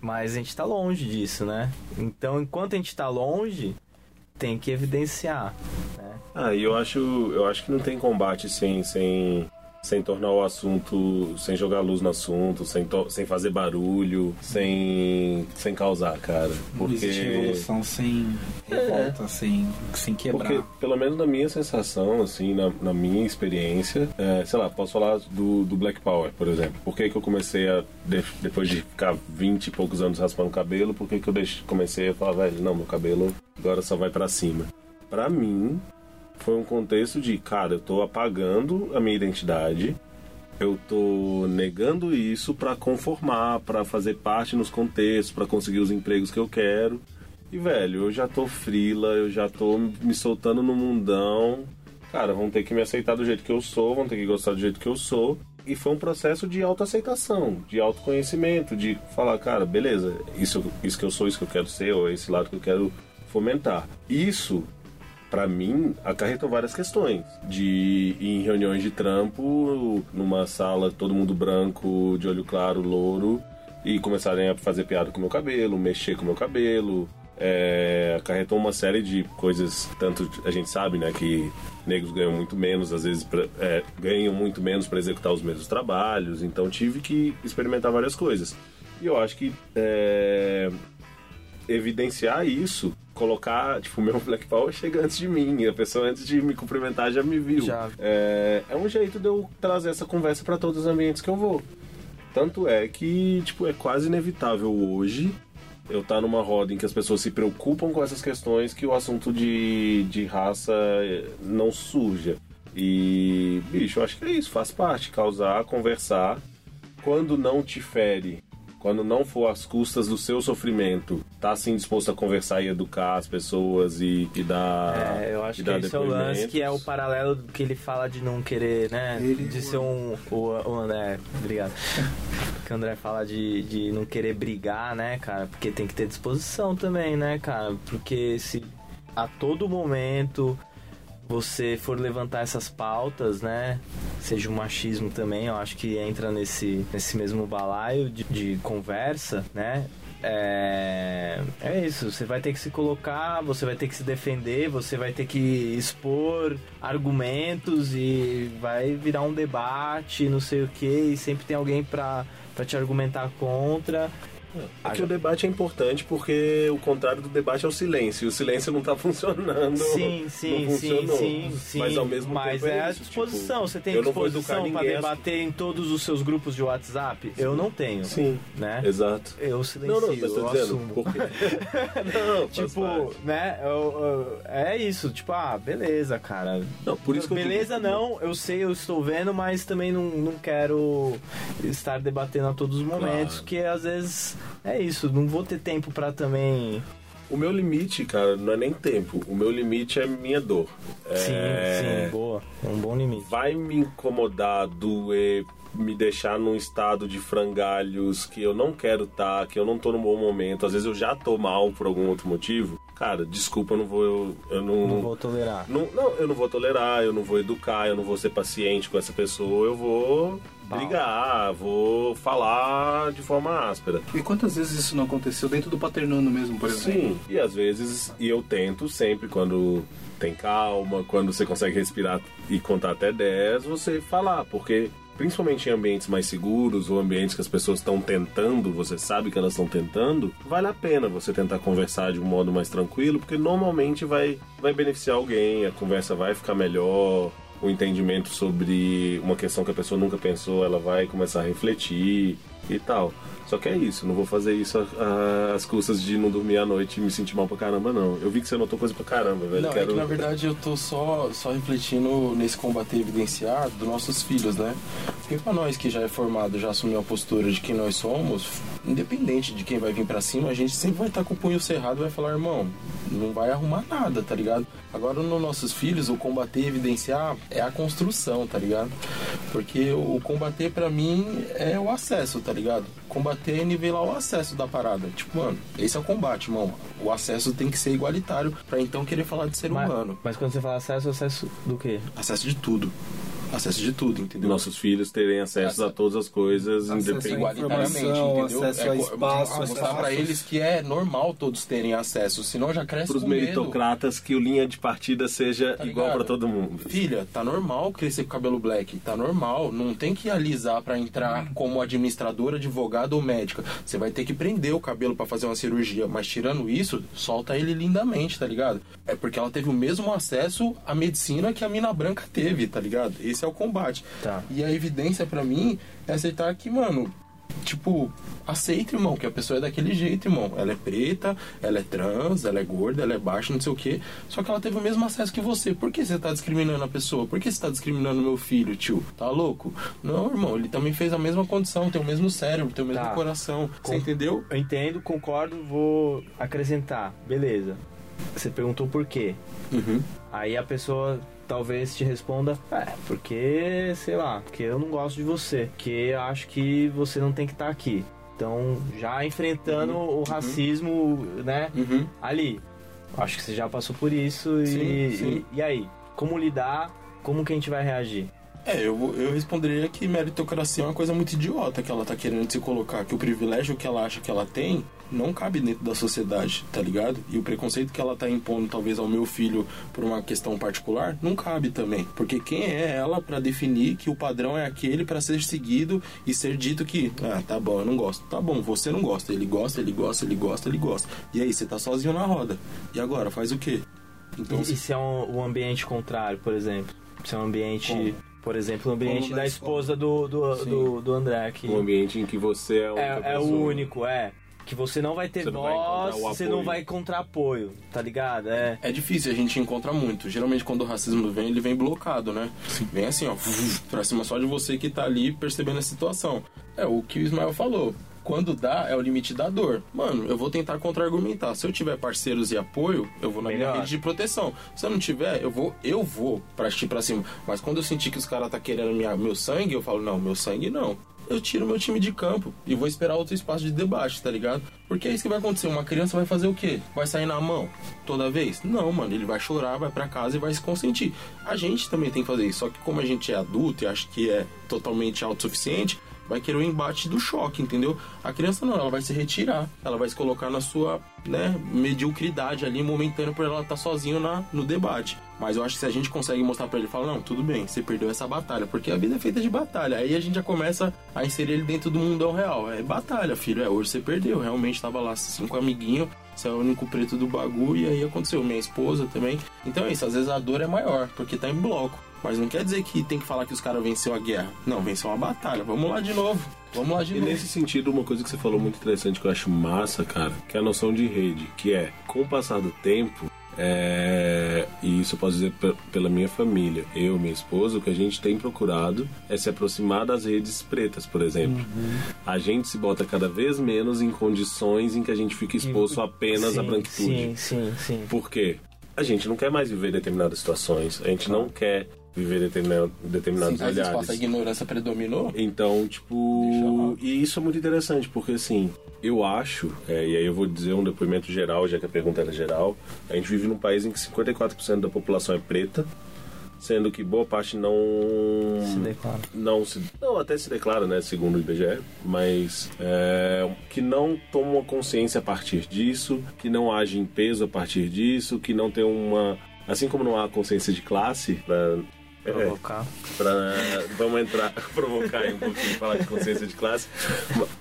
mas a gente tá longe disso, né? Então, enquanto a gente tá longe, tem que evidenciar. Né? Ah, e eu acho, eu acho que não tem combate sem, sem, sem tornar o assunto, sem jogar luz no assunto, sem, to- sem fazer barulho, sem, sem causar, cara. Não existe Porque, revolução sem revolta, sem, sem quebrar. porque, pelo menos na minha sensação, assim, na, na minha experiência, é, sei lá, posso falar do, do Black Power, por exemplo. Por que, que eu comecei a, de- depois de ficar 20 e poucos anos raspando o cabelo, por que, que eu deixe- comecei a falar, velho, não, meu cabelo agora só vai pra cima? Pra mim, foi um contexto de, cara, eu tô apagando a minha identidade, eu tô negando isso pra conformar, pra fazer parte nos contextos, pra conseguir os empregos que eu quero. E velho, eu já tô frila, eu já tô me soltando no mundão. Cara, vão ter que me aceitar do jeito que eu sou, vão ter que gostar do jeito que eu sou. E foi um processo de autoaceitação, de autoconhecimento, de falar, cara, beleza, isso, isso que eu sou, isso que eu quero ser, ou esse lado que eu quero fomentar. Isso Pra mim, acarretou várias questões. De ir em reuniões de trampo, numa sala, todo mundo branco, de olho claro, louro, e começarem a fazer piada com meu cabelo, mexer com meu cabelo. É, acarretou uma série de coisas, tanto a gente sabe, né, que negros ganham muito menos, às vezes pra- é, ganham muito menos para executar os mesmos trabalhos, então tive que experimentar várias coisas. E eu acho que é, evidenciar isso, colocar, tipo, o meu Black Power chega antes de mim, a pessoa antes de me cumprimentar já me viu. Já. É, é um jeito de eu trazer essa conversa para todos os ambientes que eu vou. Tanto é que, tipo, é quase inevitável hoje eu estar numa roda em que as pessoas se preocupam com essas questões que o assunto de, de raça eh, não surja. E, bicho, eu acho que é isso, faz parte, causar, conversar. Quando não te fere, quando não for às custas do seu sofrimento, tá assim disposto a conversar e educar as pessoas e, e dar. É, eu acho que esse é o lance, que é o paralelo que ele fala de não querer, né? Ele- de ser um. O, o André, obrigado. que o André fala de, de não querer brigar, né, cara? Porque tem que ter disposição também, né, cara? Porque se a todo momento você for levantar essas pautas, né? Seja o machismo também, eu acho que entra nesse, nesse mesmo balaio de, de conversa, né? É, é isso, você vai ter que se colocar, você vai ter que se defender, você vai ter que expor argumentos e vai virar um debate, não sei o que, e sempre tem alguém pra, pra te argumentar contra. É que o debate é importante porque o contrário do debate é o silêncio. E o silêncio não tá funcionando. Sim, sim, sim, sim, sim. Mas ao mesmo Mas tempo é, é a isso, disposição. tipo, você tem disposição pra ninguém a- debater em todos os seus grupos de WhatsApp? Eu não tenho. Sim, Né? exato. Eu silencio, Não, não, mas eu dizendo. assumo. Porque... não, Tipo, parte. né? eu- eu- é isso. Tipo, ah, beleza, cara. Não, por isso beleza, digo- não. Eu sei, eu estou vendo, mas também não, não quero estar debatendo a todos os momentos, Claro. que às vezes é isso. Não vou ter tempo pra também. O meu limite, cara, não é nem tempo. O meu limite é minha dor. Sim, É, sim, boa. É um bom limite. Vai me incomodar, doer, me deixar num estado de frangalhos que eu não quero estar, que eu não tô num bom momento. Às vezes eu já tô mal por algum outro motivo. Cara, desculpa, eu não vou. Eu, eu não, Não vou tolerar. Não, não, eu não vou tolerar, eu não vou educar, eu não vou ser paciente com essa pessoa, eu vou Bom. brigar, vou falar de forma áspera. E quantas vezes isso não aconteceu dentro do paternando mesmo, por exemplo? Sim, e às vezes, e eu tento sempre, quando tem calma, quando você consegue respirar e contar até 10, você falar, porque principalmente em ambientes mais seguros ou ambientes que as pessoas estão tentando, você sabe que elas estão tentando, vale a pena você tentar conversar de um modo mais tranquilo, porque normalmente vai, vai beneficiar alguém, a conversa vai ficar melhor, o entendimento sobre uma questão que a pessoa nunca pensou, ela vai começar a refletir e tal. Só que é isso, não vou fazer isso às custas de não dormir à noite e me sentir mal pra caramba, não. Eu vi que você notou coisa pra caramba, velho. Não, é Quero... que na verdade eu tô só, só refletindo nesse combater evidenciar dos nossos filhos, né? Porque pra nós que já é formado, já assumiu a postura de quem nós somos, independente de quem vai vir pra cima, a gente sempre vai estar com o punho cerrado e vai falar, irmão, não vai arrumar nada, tá ligado? Agora nos nossos filhos, o combater evidenciar é a construção, tá ligado? Porque o combater pra mim é o acesso, tá ligado? Combater é nivelar o acesso da parada. Tipo, mano, esse é o combate, irmão. O acesso tem que ser igualitário pra então querer falar de ser Mas, humano. mas quando você fala acesso, acesso do quê? Acesso de tudo. Acesso de tudo, entendeu? Nossos filhos terem acesso a todas as coisas, independente. acesso a co- espaço, mostrar acesso- pra eles que é normal todos terem acesso, senão já cresce Para os com medo. meritocratas, que o linha de partida seja Tá igual para todo mundo. Filha, tá normal crescer com cabelo black, tá normal. Não tem que alisar pra entrar como administradora, advogada ou médica. Você vai ter que prender o cabelo pra fazer uma cirurgia, mas tirando isso, solta ele lindamente, tá ligado? É porque ela teve o mesmo acesso à medicina que a mina branca teve, tá ligado? Esse é o combate. Tá. E a evidência pra mim é aceitar que, mano, Tipo, aceita, irmão, que a pessoa é daquele jeito, irmão. Ela é preta, ela é trans, ela é gorda, ela é baixa, não sei o quê. Só que ela teve o mesmo acesso que você. Por que você tá discriminando a pessoa? Por que você tá discriminando meu filho, tio? Tá louco? Não, irmão, ele também fez a mesma condição, tem o mesmo cérebro, tem o mesmo Tá. coração. Você Com- entendeu? Eu entendo, concordo, vou acrescentar. Beleza. Você perguntou por quê. Uhum. Aí a pessoa talvez te responda, é, porque, sei lá, porque eu não gosto de você, porque eu acho que você não tem que estar aqui. Então, já enfrentando o racismo, né, Uhum. ali. Acho que você já passou por isso e, Sim, sim. e, e aí? Como lidar? Como que a gente vai reagir? É, eu, eu responderia que meritocracia é uma coisa muito idiota que ela tá querendo se colocar, que o privilégio que ela acha que ela tem não cabe dentro da sociedade, tá ligado? E o preconceito que ela tá impondo talvez ao meu filho por uma questão particular não cabe também, porque quem é ela pra definir que o padrão é aquele pra ser seguido e ser dito que, ah, tá bom, eu não gosto. Tá bom, você não gosta, ele gosta, ele gosta, ele gosta, ele gosta. E aí você tá sozinho na roda. E agora faz o quê? Então, E, e se é um, um ambiente contrário, por exemplo? Se é um ambiente, Como? por exemplo, o ambiente da esposa do, do, do, do André aqui. Um ambiente em que você é, É, é o único, é. Que você não vai ter Você não vai voz, encontrar o você não apoio. vai encontrar apoio, tá ligado? É. É difícil, a gente encontra muito. Geralmente quando o racismo vem, ele vem blocado, né? Vem assim, ó, pra cima só de você que tá ali percebendo a situação. É o que o Ismael falou. Quando dá, é o limite da dor. Mano, eu vou tentar contra-argumentar. Se eu tiver parceiros e apoio, eu vou na minha Melhor. rede de proteção. Se eu não tiver, eu vou, eu vou pra ti pra cima. Mas quando eu sentir que os caras tá querendo minha, meu sangue, eu falo, não, meu sangue não. Eu tiro meu time de campo e vou esperar outro espaço de debate, tá ligado? Porque é isso que vai acontecer. Uma criança vai fazer o quê? Vai sair na mão toda vez? Não, mano. Ele vai chorar, vai pra casa e vai se consentir. A gente também tem que fazer isso. Só que como a gente é adulto e acha que é totalmente autossuficiente, vai querer o embate do choque, entendeu? A criança não, ela vai se retirar. Ela vai se colocar na sua, né, mediocridade ali, momentânea, por ela estar sozinha na, no debate. Mas eu acho que se a gente consegue mostrar pra ele, fala, não, tudo bem, você perdeu essa batalha, porque a vida é feita de batalha. Aí a gente já começa a inserir ele dentro do mundão real. É batalha, filho, é, hoje você perdeu, realmente tava lá cinco amiguinhos, você é o único preto do bagulho, e aí aconteceu, minha esposa também. Então é isso, às vezes a dor é maior, porque tá em bloco. Mas não quer dizer que tem que falar que os caras venceu a guerra. Não, venceu uma batalha. Vamos lá de novo. Vamos lá de E novo. nesse sentido, uma coisa que você falou muito interessante que eu acho massa, cara, que é a noção de rede, que é, com o passar do tempo, é, e isso eu posso dizer pe- pela minha família, eu, minha esposa, o que a gente tem procurado é se aproximar das redes pretas, por exemplo. A gente se bota cada vez menos em condições em que a gente fica exposto apenas à Sim, branquitude. Sim, sim, sim. Por quê? A gente não quer mais viver determinadas situações, a gente não quer viver determina- determinados Sim, olhares. passa a ignorância predominou. Então, tipo. E isso é muito interessante, porque assim, eu acho, é, e aí eu vou dizer um depoimento geral, já que a pergunta era geral. A gente vive num país em que 54% da população é preta, sendo que boa parte não. Se declara. Não se. Não, até se declara, né, segundo o IBGE, mas é, que não toma uma consciência a partir disso, que não age em peso a partir disso, que não tem uma. Assim como não há consciência de classe pra. é, Provocar. pra, vamos entrar, provocar aí um pouquinho, falar de consciência de classe.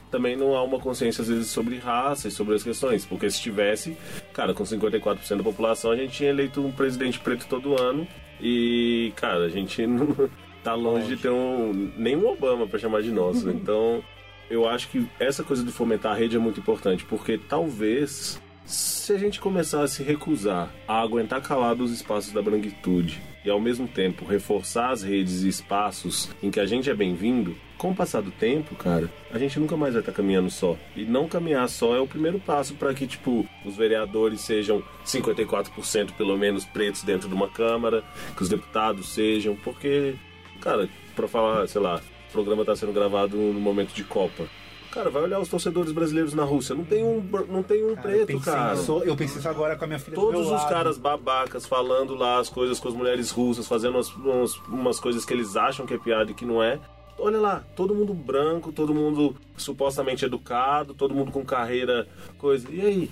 Também não há uma consciência, às vezes, sobre raça e sobre as questões. Porque se tivesse, cara, com 54% da população, a gente tinha eleito um presidente preto todo ano. E, cara, a gente não tá longe de ter um, nem um Obama pra chamar de nosso. Então, eu acho que essa coisa de fomentar a rede é muito importante. Porque talvez, se a gente começar a se recusar a aguentar calado os espaços da branquitude e ao mesmo tempo reforçar as redes e espaços em que a gente é bem-vindo, com o passar do tempo, cara, a gente nunca mais vai estar caminhando só. E não caminhar só é o primeiro passo para que, tipo, os vereadores sejam 54% pelo menos pretos dentro de uma Câmara, que os deputados sejam, porque, cara, pra falar, sei lá, o programa tá sendo gravado no momento de Copa. Cara, vai olhar os torcedores brasileiros na Rússia. Não tem um, não tem um Cara, eu preto, pensei cara. nisso- eu pensei isso agora com a minha filha do Todos meu os lado. caras babacas falando lá as coisas com as mulheres russas, fazendo umas, umas, umas coisas que eles acham que é piada e que não é. Olha lá, todo mundo branco, todo mundo supostamente educado, todo mundo com carreira, coisa. E aí?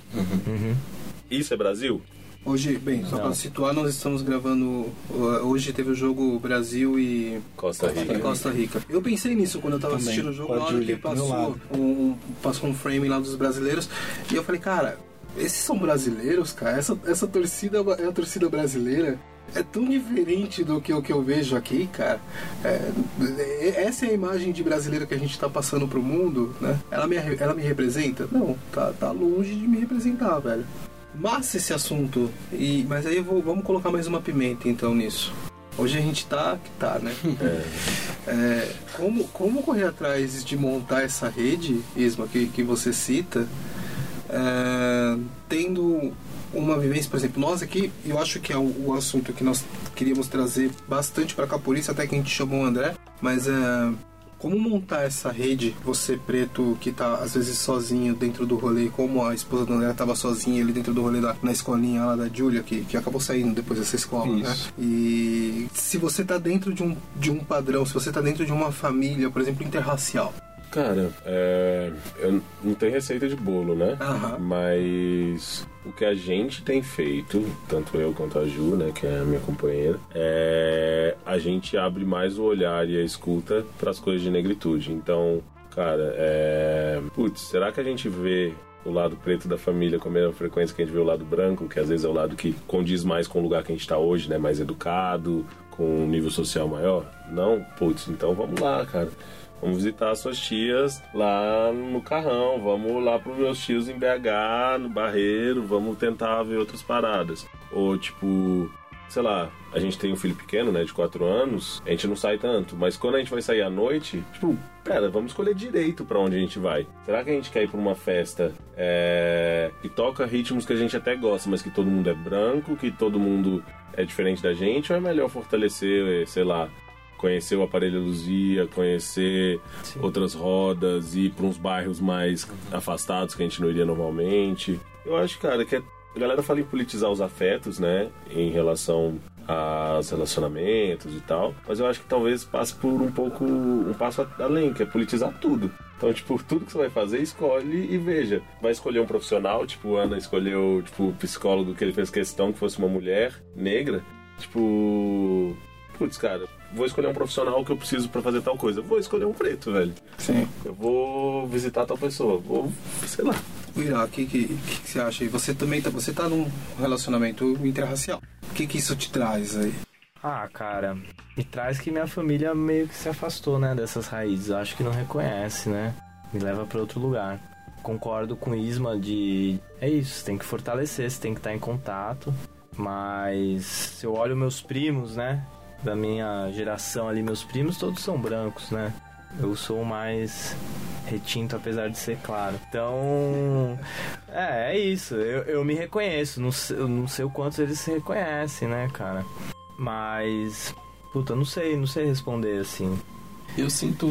Isso é Brasil? Hoje, bem, só pra situar, nós estamos gravando. uh, Hoje teve o jogo Brasil e Costa Rica. Costa Rica. Eu pensei nisso quando eu tava Também, assistindo o jogo, na hora que passou um, passou um frame lá dos brasileiros. E eu falei, cara, esses são brasileiros, cara? Essa, essa torcida é a torcida brasileira. É tão diferente do que o que eu vejo aqui, cara. É, é- essa é a imagem de brasileiro que a gente tá passando pro mundo, né? Ela me, ela me representa? Não, tá, tá longe de me representar, velho. Massa esse assunto. E, mas aí eu vou- vamos colocar mais uma pimenta então nisso. Hoje a gente tá que tá, né? É, como, como correr atrás de montar essa rede, Isma, que, que você cita, é, tendo uma vivência, por exemplo, nós aqui, eu acho que é o, o assunto que nós queríamos trazer bastante para cá, por isso até que a gente chamou o André, mas é, como montar essa rede, você preto que tá às vezes sozinho dentro do rolê, como a esposa do André tava sozinha ali dentro do rolê da, na escolinha lá da Júlia, que, que acabou saindo depois dessa escola, né? Isso. E se você tá dentro de um, de um padrão, se você tá dentro de uma família, por exemplo, interracial, Cara, é, eu não tenho receita de bolo, né? Aham. Mas o que a gente tem feito, tanto eu quanto a Ju, né, que é a minha companheira, é a gente abre mais o olhar e a escuta para as coisas de negritude. Então, cara, é, putz, será que a gente vê o lado preto da família com a mesma frequência que a gente vê o lado branco, que às vezes é o lado que condiz mais com o lugar que a gente está hoje, né, mais educado, com um nível social maior? Não? Putz, então vamos lá, cara. Vamos visitar as suas tias lá no Carrão, vamos lá pros meus tios em BH, no Barreiro, vamos tentar ver outras paradas. Ou tipo, sei lá, a gente tem um filho pequeno, né, de 4 anos, a gente não sai tanto, mas quando a gente vai sair à noite, tipo, pera, vamos escolher direito pra onde a gente vai. Será que a gente quer ir pra uma festa é, que toca ritmos que a gente até gosta, mas que todo mundo é branco, que todo mundo é diferente da gente, ou é melhor fortalecer, sei lá, conhecer o aparelho Luzia, conhecer outras rodas, ir para uns bairros mais afastados que a gente não iria normalmente. Eu acho, cara, que é- a galera fala em politizar os afetos, né, em relação aos relacionamentos e tal, mas eu acho que talvez passe por um pouco um passo além, que é politizar tudo. Então, tipo, tudo que você vai fazer, escolhe e veja. Vai escolher um profissional, tipo, Ana escolheu, tipo, o psicólogo que ele fez questão que fosse uma mulher negra. Tipo, putz, cara, vou escolher um profissional que eu preciso pra fazer tal coisa. Vou escolher um preto, velho. Sim. Eu vou visitar tal pessoa. Vou, sei lá. Irá, o que, que, que, que você acha aí? Você também tá, você tá num relacionamento interracial. O que, que isso te traz aí? Ah, cara, me traz que minha família meio que se afastou, né, dessas raízes. Acho que não reconhece, né? Me leva pra outro lugar. Concordo com o Isma de. É isso, você tem que fortalecer, você tem que estar em contato. Mas se eu olho meus primos, né? Da minha geração ali, meus primos todos são brancos, né? Eu sou mais retinto, apesar de ser claro. Então, é, é isso. Eu, eu me reconheço. Não sei, não sei o quanto eles se reconhecem, né, cara? Mas, puta, não sei, não sei responder assim. Eu sinto,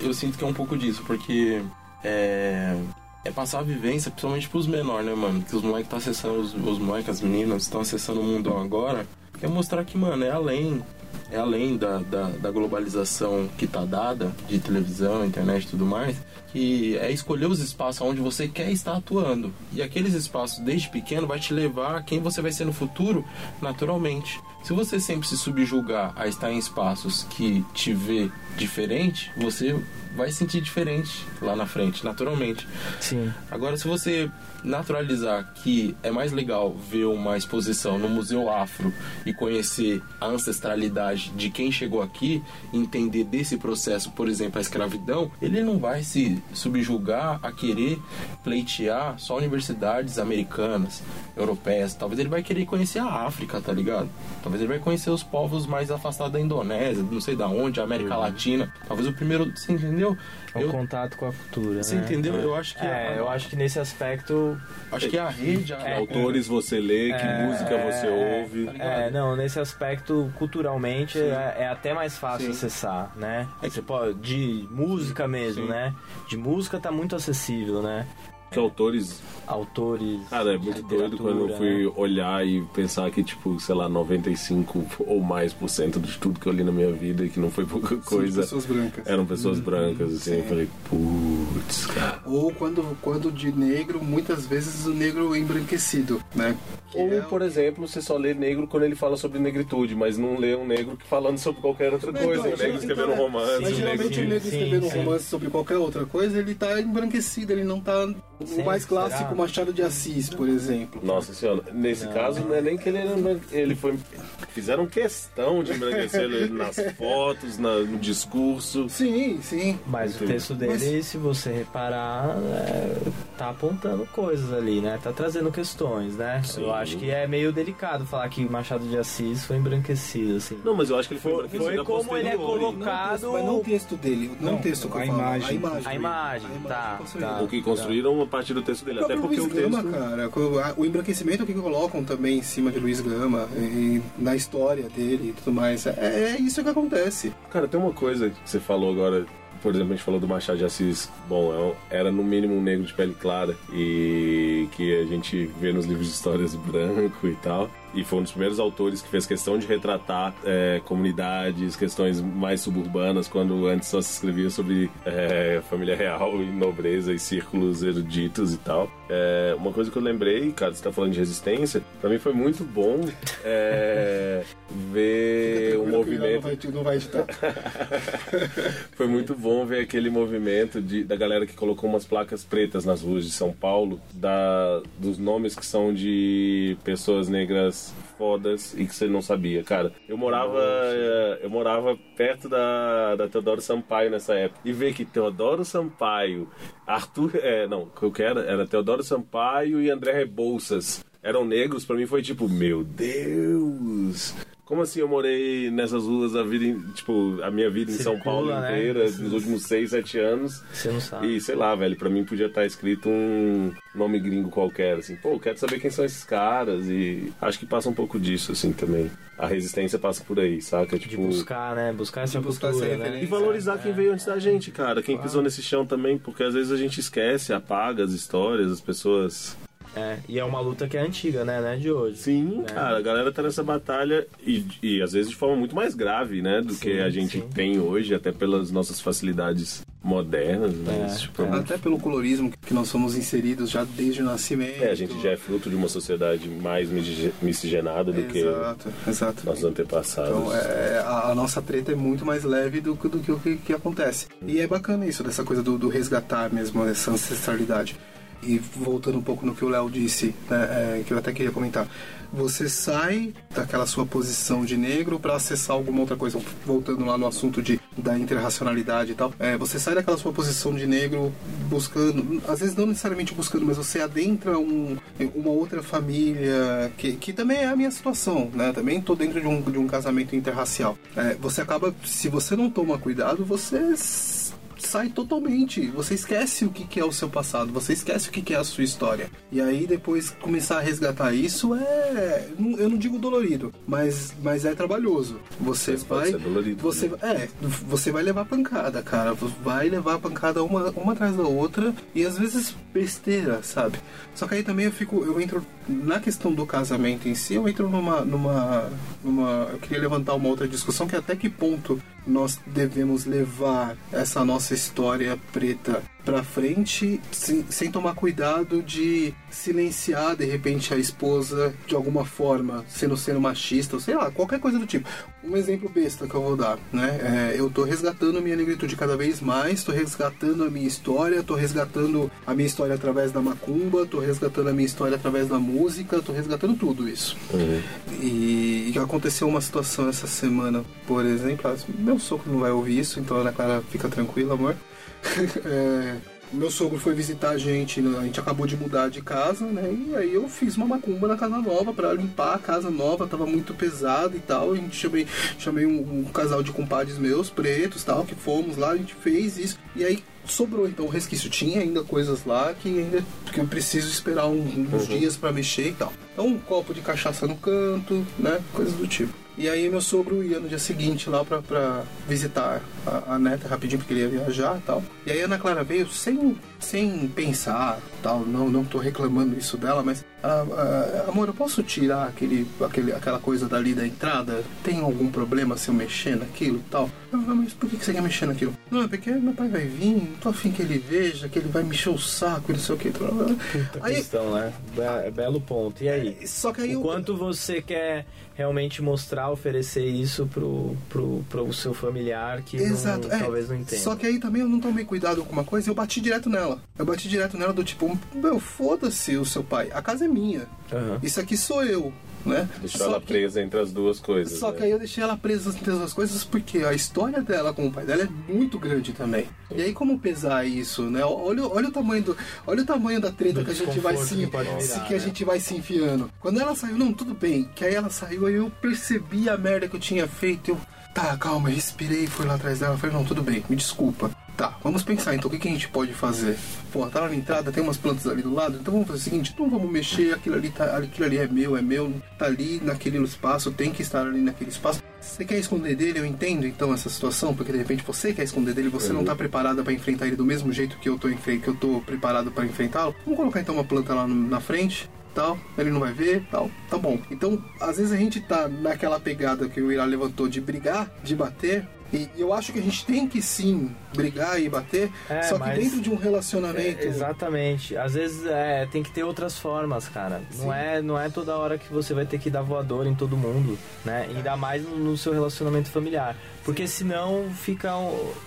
eu sinto que é um pouco disso, porque é, é passar a vivência, principalmente pros menores, né, mano? Que os moleques estão acessando, os, os moleques, as meninas estão acessando o mundo agora. É mostrar que, mano, é além, é além da, da, da globalização que tá dada, de televisão, internet e tudo mais, que é escolher os espaços onde você quer estar atuando. E aqueles espaços, desde pequeno, vai te levar a quem você vai ser no futuro, naturalmente. Se você sempre se subjugar a estar em espaços que te vê diferente, você vai sentir diferente lá na frente, naturalmente. Sim. Agora, se você naturalizar que é mais legal ver uma exposição no Museu Afro e conhecer a ancestralidade de quem chegou aqui, entender desse processo, por exemplo, a escravidão, ele não vai se subjugar a querer pleitear só universidades americanas, europeias. Talvez ele vai querer conhecer a África, tá ligado? Talvez ele vai conhecer os povos mais afastados da Indonésia, não sei da onde, a América Latina. Talvez o primeiro, você entendeu? O Eu contato com a cultura. Você né? entendeu? Eu acho que É, a- eu acho que nesse aspecto. acho que a rede, a- Que autores você lê, que É, música você ouve. É, não, nesse aspecto, culturalmente, é, é até mais fácil Sim. acessar, né? Você pode, de música mesmo, Sim. né? De música tá muito acessível, né? Que autores. Autores. Cara, é muito doido quando eu fui né? olhar e pensar que, tipo, sei lá, 95 ou mais por cento de tudo que eu li na minha vida e que não foi pouca coisa. pessoas brancas. Eram pessoas brancas, assim. Eu Sim. falei, putz, cara. Ou quando, quando de negro, muitas vezes o negro embranquecido, né? Ou, é- por exemplo, você só lê negro quando ele fala sobre negritude, mas não lê um negro que falando sobre qualquer outra Então, coisa. o então, negro escrevendo um então, romance, Mas o geralmente o negro Sim, escrevendo um sim. romance sobre qualquer outra coisa, ele tá embranquecido, ele não tá. Sim, o mais clássico, será? Machado de Assis, por exemplo. Nossa senhora, nesse Não. caso não é nem que ele era ele foi fizeram questão de embranquecer ele nas fotos, na- no discurso. Sim, sim. Mas o Entendi. texto dele, se você reparar, é, tá apontando coisas ali, né? Tá trazendo questões, né? Sim. Eu acho que é meio delicado falar que Machado de Assis foi embranquecido, assim. Não, mas eu acho que ele foi, Foi- embranquecido foi a como ele é posteriori. colocado- Mas não o texto dele, não, Não, o texto eu a falo, imagem. A imagem. A imagem, tá, construída. tá. O que construíram a partir do texto dele, O até porque o Luiz Gama, texto cara, o embranquecimento que colocam também em cima de Luiz Gama, e na história dele e tudo mais, é, é isso que acontece. Cara, tem uma coisa que você falou agora. Por exemplo, a gente falou do Machado de Assis. Bom, é era no mínimo um negro de pele clara e que a gente vê nos livros de histórias branco e tal. E foi um dos primeiros autores que fez questão de retratar é, comunidades, questões mais suburbanas, quando antes só se escrevia sobre é, família real e nobreza e círculos eruditos e tal. É, uma coisa que eu lembrei, cara, você tá falando de resistência, pra mim foi muito bom é, ver o movimento. Não vai, não vai editar. Foi muito bom ver aquele movimento de, da galera que colocou umas placas pretas nas ruas de São Paulo, da, dos nomes que são de pessoas negras fodas e que você não sabia, cara. Eu morava, eh, eu morava perto da, da Teodoro Sampaio nessa época e ver que Teodoro Sampaio, Arthur, é, não, o que quero era Teodoro Sampaio e André Rebouças eram negros, pra mim foi tipo, meu Deus. Como assim eu morei nessas ruas a vida, tipo, a minha vida em São Circula, Paulo né? inteira, nos últimos 6, 7 anos. Você não sabe. E sei lá, velho, pra mim podia estar escrito um nome gringo qualquer, assim. Pô, eu quero saber quem são esses caras e acho que passa um pouco disso, assim, também. A resistência passa por aí, saca? De Tipo. buscar, né? Buscar essa buscar essa cultura, né? referência. E valorizar quem veio antes da gente, cara. Quem pisou nesse chão também, porque às vezes a gente esquece, apaga as histórias, as pessoas. É, e é uma luta que é antiga, né? Não é de hoje. Sim, É. cara, a galera tá nessa batalha e, e às vezes de forma muito mais grave, né? Do Sim, que a gente sim. tem hoje, até pelas nossas facilidades modernas, mas, É, tipo, é. Até pelo colorismo que nós somos inseridos já desde o nascimento. É, a gente já é fruto de uma sociedade mais miscigenada do que Exato, exato. nossos antepassados. Então, é, a, a nossa treta é muito mais leve do, que- do que o que, que acontece. E é bacana isso, dessa coisa do, do resgatar mesmo, essa ancestralidade. E voltando um pouco no que o Léo disse, né, é, que eu até queria comentar. Você sai daquela sua posição de negro para acessar alguma outra coisa. Voltando lá no assunto de, da interracionalidade e tal. É, você sai daquela sua posição de negro buscando, às vezes não necessariamente buscando, mas você adentra um, uma outra família, que, que também é a minha situação, né? Também tô dentro de um, de um casamento interracial. É, você acaba, se você não toma cuidado, você sai totalmente. Você esquece o que, que é o seu passado, você esquece o que, que é a sua história. E aí depois começar a resgatar isso é. Eu não digo dolorido, mas, mas é trabalhoso. Você Mas vai. dolorido Você, é, você vai levar pancada, cara. Vai levar pancada uma, uma atrás da outra e às vezes besteira, sabe? Só que aí também eu fico, eu entro na questão do casamento em si, eu entro numa, numa, numa, eu queria levantar uma outra discussão que é até que ponto nós devemos levar essa nossa história preta pra frente sem, sem tomar cuidado de silenciar de repente a esposa de alguma forma, sendo sendo machista, ou sei lá, qualquer coisa do tipo. Um exemplo besta que eu vou dar, né? É, eu tô resgatando minha negritude cada vez mais, tô resgatando a minha história, tô resgatando a minha história através da macumba, tô resgatando a minha história através da música, tô resgatando tudo isso. Uhum. E, e aconteceu uma situação essa semana, por exemplo, ah, meu sogro não vai ouvir isso, então Ana Clara fica tranquila, amor. É, meu sogro foi visitar a gente, a gente acabou de mudar de casa, né? E aí eu fiz uma macumba na casa nova pra limpar a casa nova, tava muito pesado e tal. A gente chamei, chamei um, um casal de compadres meus, pretos tal, que fomos lá, a gente fez isso. E aí sobrou então o resquício. Tinha ainda coisas lá que ainda que eu preciso esperar um- uns dias pra mexer e tal. Então um copo de cachaça no canto, né? Coisas do tipo. E aí meu sogro ia no dia seguinte lá pra, pra visitar a, a neta rapidinho, porque ele ia viajar e tal. E aí a Ana Clara veio sem, sem pensar tal, não, não tô reclamando isso dela, mas ah, ah, amor, eu posso tirar aquele, aquele, aquela coisa dali da entrada? Tem algum problema se eu mexer naquilo tal? "Ah, mas por que você quer mexer naquilo? Não, é porque meu pai vai vir, não tô afim que ele veja, que ele vai me encher o saco não sei o que. Aí, questão, né? Be- belo ponto. E aí? só que aí O eu- quanto você quer realmente mostrar, oferecer isso pro, pro, pro seu familiar que não- Exato, é. talvez não entenda. Só que aí também eu não tomei cuidado com uma coisa e eu bati direto nela. Eu bati direto nela do tipo, meu, foda-se o seu pai, a casa é minha. Aham. Isso aqui sou eu, né? Deixou Só ela que- presa entre as duas coisas. Só né? que aí eu deixei ela presa entre as duas coisas porque a história dela com o pai dela é muito grande também. E aí como pesar isso, né? Olha, olha o tamanho do, olha o tamanho da treta Do que a gente vai se, que se- virar, que a né? gente vai se enfiando. Quando ela saiu, não, tudo bem. Que aí ela saiu, aí eu percebi a merda que eu tinha feito. Eu, tá, calma, respirei, fui lá atrás dela, falei, não, tudo bem, me desculpa. Tá, vamos pensar então, o que, que a gente pode fazer? Pô, tá lá na entrada, tem umas plantas ali do lado, então vamos fazer o seguinte, não vamos mexer, aquilo ali, tá, aquilo ali é meu, é meu, tá ali naquele espaço, tem que estar ali naquele espaço. Você quer esconder dele, eu entendo então essa situação, porque de repente você quer esconder dele, você não tá preparada pra enfrentar ele do mesmo jeito que eu tô, que eu tô preparado pra enfrentá-lo. Vamos colocar então uma planta lá na frente, tal, ele não vai ver, tal, tá bom. Então, às vezes a gente tá naquela pegada que o Irá levantou de brigar, de bater, e eu acho que a gente tem que sim brigar e bater, É, só que mas- dentro de um relacionamento. É, exatamente. Às vezes é, tem que ter outras formas, cara. Não é, não é toda hora que você vai ter que dar voador em todo mundo, né? Ainda mais no, no seu relacionamento familiar. Porque senão fica,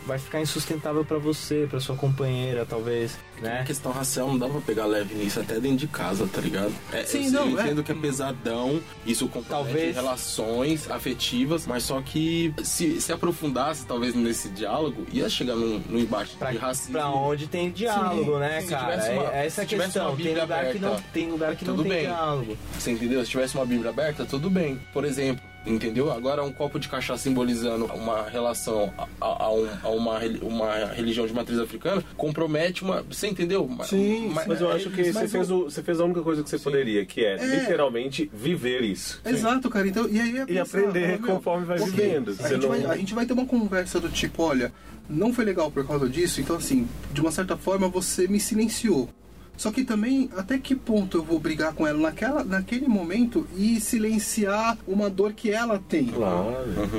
vai ficar insustentável pra você, pra sua companheira, talvez, Na né? questão racial não dá pra pegar leve nisso até dentro de casa, tá ligado? É, Sim, eu, não, eu é. entendo que é pesadão, isso compromete Talvez- relações afetivas, mas só que se, se aprofundasse talvez nesse diálogo, ia chegar num, num embate Pra, de racismo. pra onde tem diálogo, né, se cara? uma- É- essa é a questão. Tem Bíblia lugar, que não, aberta, tem lugar que não tudo tem bem. diálogo. Você entendeu? Se tivesse uma Bíblia aberta, tudo bem. Por exemplo, entendeu? Agora um copo de cachaça simbolizando uma relação a, a- a um- a uma, uma religião de matriz africana compromete uma. Você entendeu? Sim, Mas eu acho que você Mas fez, o, você fez a única coisa que você poderia, que é, É. literalmente viver isso. Exato, cara. Então, e aí é E pensar, aprender ah, conforme vai ok, vivendo. A gente, não- vai, a gente vai ter uma conversa do tipo, olha, não foi legal por causa disso, então assim, de uma certa forma você me silenciou. Só que também, até que ponto eu vou brigar com ela naquela, naquele momento e silenciar uma dor que ela tem? Claro.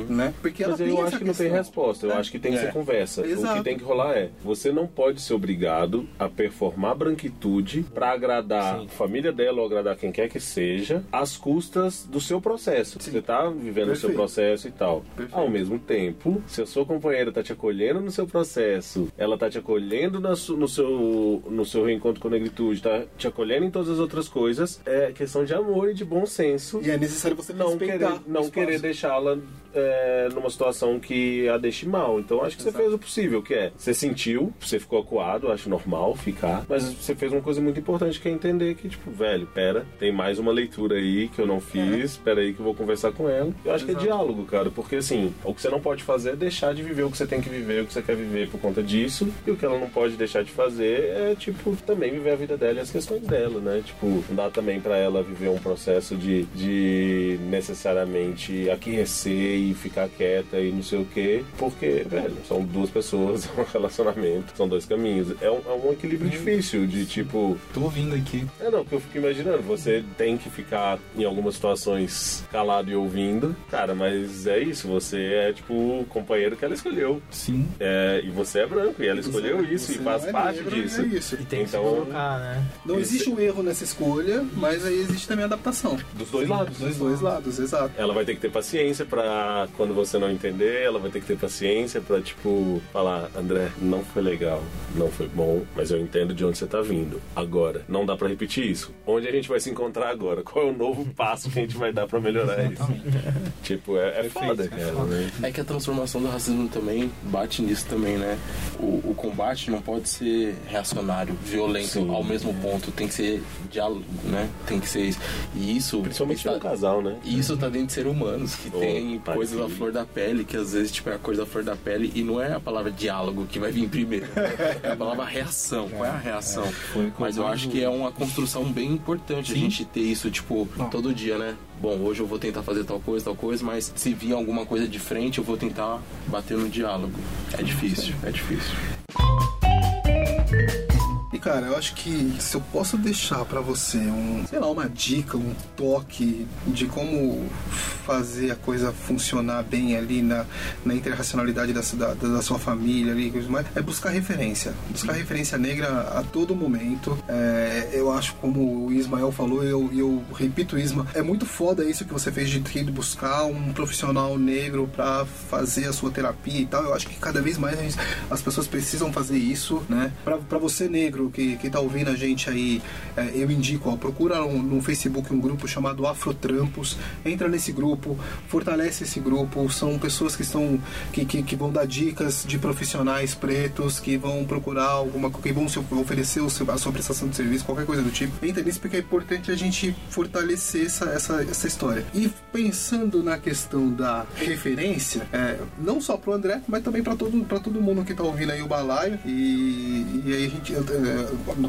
Né? Porque ela Mas tem eu acho que não tem questão. resposta. Eu É. acho que tem que É. ser conversa. O Exato. que tem que rolar é: você não pode ser obrigado a performar branquitude pra agradar Sim. a família dela ou agradar quem quer que seja, às custas do seu processo. Você tá vivendo o seu Perfeito. processo e tal. Perfeito. Ao mesmo tempo, se a sua companheira tá te acolhendo no seu processo, ela tá te acolhendo no, seu, no seu reencontro com a negritude, tá te acolhendo em todas as outras coisas, é questão de amor e de bom senso. E é necessário você não querer, não querer deixá-la é, numa situação que a deixe mal. Então acho que você fez o possível, que é você sentiu, você ficou acuado, acho normal ficar, mas você fez uma coisa muito importante que é entender que, tipo, velho, pera, tem mais uma leitura aí que eu não fiz, pera aí que eu vou conversar com ela. Eu acho que é diálogo, cara, porque assim, o que você não pode fazer é deixar de viver o que você tem que viver, o que você quer viver por conta disso, e o que ela não pode deixar de fazer é, tipo, também viver a vida dela e as questões dela, né? Tipo, não dá também pra ela viver um processo de, de necessariamente aquecer e ficar quieta e não sei o quê, porque, velho, são duas pessoas, é um relacionamento, são dois caminhos. É um, é um equilíbrio difícil de tipo. Tô ouvindo aqui. É não, porque eu fico imaginando, você tem que ficar em algumas situações calado e ouvindo, cara, mas é isso, você é tipo o companheiro que ela escolheu. Sim. É, e você é branco, e ela escolheu isso Você e faz é parte negro, disso. É isso. E tem que Então- se colocar, né? Não Esse- existe um erro nessa escolha, mas aí existe também a adaptação. Dos dois lados. Dos dois lados, exato. Ela vai ter que ter paciência pra quando você não entender, ela vai ter que ter paciência pra, tipo, falar, André, não foi legal, não foi bom, mas eu entendo de onde você tá vindo. Agora, não dá pra repetir isso. Onde a gente vai se encontrar agora? Qual é o novo passo que a gente vai dar pra melhorar isso? tipo, é, é foda, cara, né? É que a transformação do racismo também bate nisso também, né? O, o combate não pode ser reacionário, violento Sim. Ao mesmo ponto. Tem que ser diálogo, né? Tem que ser isso. E isso. Principalmente está, no casal, né? e isso tá dentro de seres humanos que Oh, tem pra coisas coisa da flor da pele, que às vezes tipo, é a coisa da flor da pele e não é a palavra diálogo que vai vir primeiro. É a palavra reação. Qual é a reação? Mas eu acho que é uma construção bem importante a gente ter isso, tipo, todo dia, né? Bom, hoje eu vou tentar fazer tal coisa, tal coisa, mas se vir alguma coisa de frente, eu vou tentar bater no diálogo. É difícil, é difícil. Cara, eu acho que se eu posso deixar pra você um, sei lá, uma dica, um toque de como fazer a coisa funcionar bem ali na, na interracionalidade da, da, da sua família ali, é buscar referência. Buscar referência negra a todo momento. É, eu acho, como o Ismael falou, eu, eu repito, Isma, é muito foda isso que você fez de ter ido buscar um profissional negro pra fazer a sua terapia e tal. Eu acho que cada vez mais as pessoas precisam fazer isso, né? Pra você negro que, que tá ouvindo a gente aí, é, eu indico, ó, procura um- no Facebook um grupo chamado Afrotrampos, entra nesse grupo, fortalece esse grupo, são pessoas que estão que, que, que vão dar dicas de profissionais pretos que vão procurar alguma que vão se oferecer o seu- a sua prestação de serviço, qualquer coisa do tipo. Entra nisso porque é importante a gente fortalecer essa, essa, essa história. E pensando na questão da referência, é, não só pro André, mas também para todo, todo mundo que tá ouvindo aí o balaio. E, e aí a gente, é,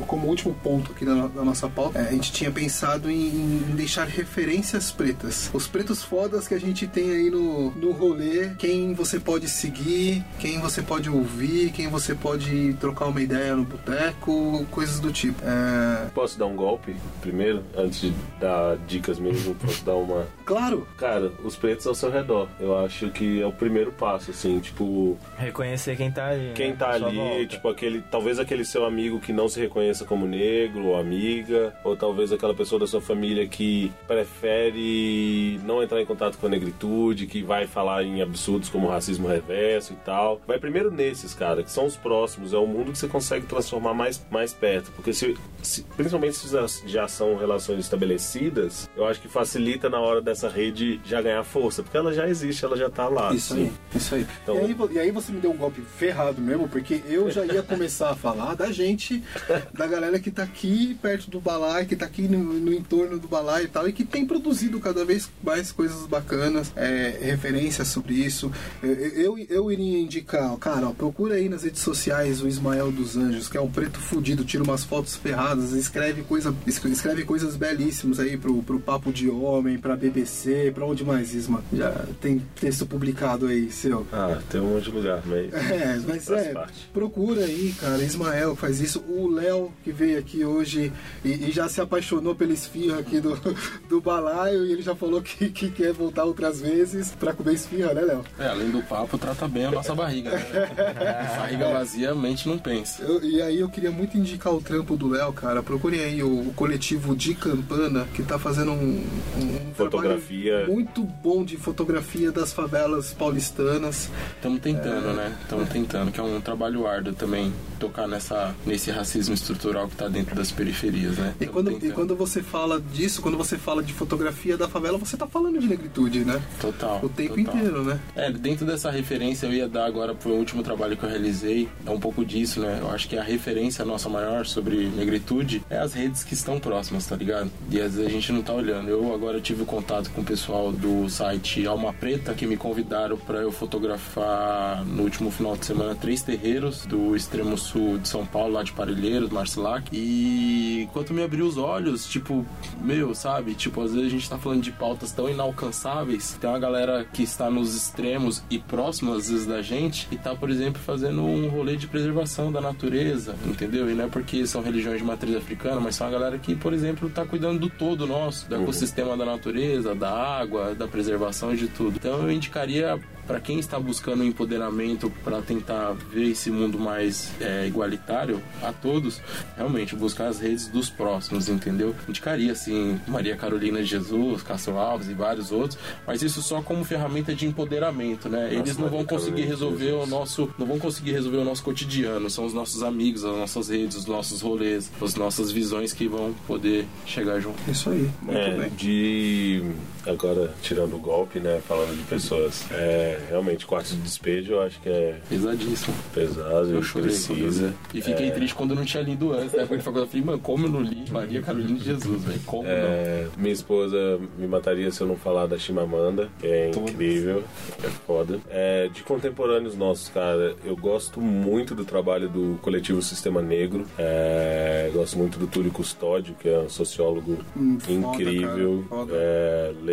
como último ponto aqui da, da nossa pauta, é, a gente tinha pensado em, em deixar referências pretas. Os pretos fodas que a gente tem aí no, no rolê, quem você pode seguir, quem você pode ouvir, quem você pode trocar uma ideia no boteco, coisas do tipo. É, Posso dar um golpe primeiro, antes de dar dicas mesmo? Posso dar uma. claro, Cara, os pretos ao seu redor. Eu acho que é o primeiro passo, assim, tipo, Reconhecer quem tá ali. quem né? tá ali, volta. tipo, aquele. Talvez aquele seu amigo que não se reconheça como negro ou amiga, ou talvez aquela pessoa da sua família que prefere não entrar em contato com a negritude, que vai falar em absurdos como racismo reverso e tal. Vai primeiro nesses, cara, que são os próximos, é o mundo que você consegue transformar mais, mais perto. Porque se, se- principalmente se já- são relações estabelecidas, eu acho que facilita na hora dessa rede já ganhar força, porque ela já existe, ela já tá lá. Isso assim. aí, isso aí. Então- e, aí. e aí você me deu um golpe ferrado mesmo, porque eu já ia começar a falar da gente, da galera que tá aqui perto do balai, que tá aqui no, no entorno do balai e tal, e que tem produzido cada vez mais coisas bacanas, é, referências sobre isso. Eu, eu, eu iria indicar, cara, ó, procura aí nas redes sociais o Ismael dos Anjos, que é um preto fudido, tira umas fotos ferradas, escreve, coisa, escre- escreve coisas belíssimas aí pro, pro Papo de Homem, pra BBC, pra onde mais, Isma? Já tem texto publicado aí, seu. Ah, tem um monte de lugar, mas. É, mas é, parte. procura aí, cara. Ismael faz isso. O Léo, que veio aqui hoje e, e já se apaixonou pela esfirra aqui do, do balaio, e ele já falou que, que quer voltar outras vezes pra comer esfirra, né, Léo? É, além do papo, trata bem a nossa barriga. Né? barriga vazia, a mente não pensa. Eu- e aí eu queria muito indicar o trampo do Léo, cara. Procurem aí o, o coletivo de Campana, que tá fazendo um, um Fotografia. trabalho muito bom de fotografia das favelas paulistanas. Estamos tentando, né? Estamos tentando, que é um trabalho árduo também, tocar nessa, nesse racismo estrutural que tá dentro das periferias, né? E Tamo quando, e quando você fala disso, quando você fala de fotografia da favela, você tá falando de negritude, né? Total. O tempo total. inteiro, né? É, dentro dessa referência eu ia dar agora pro último trabalho que eu realizei, é um pouco disso, né? Eu acho que a referência nossa maior sobre negritude é as redes que estão próximas, tá ligado? E às vezes a gente não tá olhando. Eu agora tive contato com o pessoal do site Alma Preta que me convidaram para eu fotografar no último final de semana três terreiros do extremo sul de São Paulo, lá de Parelheiros, Marcilac. E enquanto me abriu os olhos, tipo, meu, sabe? Tipo, às vezes a gente tá falando de pautas tão inalcançáveis. Tem uma galera que está nos extremos e próximo às vezes da gente e tá, por exemplo, fazendo um rolê de preservação da natureza, entendeu? E não é porque são religiões de matriz africana, mas são a galera que, por exemplo, tá cuidando do todo nosso, do ecossistema da natureza, da água, da preservação de tudo. Então eu indicaria para quem está buscando empoderamento para tentar ver esse mundo mais é, igualitário a todos, realmente buscar as redes dos próximos, entendeu? Indicaria assim Maria Carolina de Jesus, Castro Alves e vários outros, mas isso só como ferramenta de empoderamento, né? Eles não vão Maria conseguir Carolina resolver o nosso, não vão conseguir resolver o nosso cotidiano, são os nossos amigos, as nossas redes, os nossos rolês, as nossas visões que vão poder chegar junto. Isso aí, muito É, bem. de. Agora, tirando o golpe, né? Falando de pessoas. é, É, realmente, quarto de despejo eu acho que é Pesadíssimo. pesado Eu chorei. precisa. E fiquei triste quando eu não tinha lido antes. De faculdade, eu falei, mano, como eu não li Maria Carolina de Jesus, velho? Como não? É, minha esposa me mataria se eu não falar da Chimamanda, que é Todas. incrível, é foda. É, de contemporâneos nossos, cara, eu gosto muito do trabalho do coletivo Sistema Negro. É, gosto muito do Túlio Custódio, que é um sociólogo Hum, foda, incrível. cara, foda.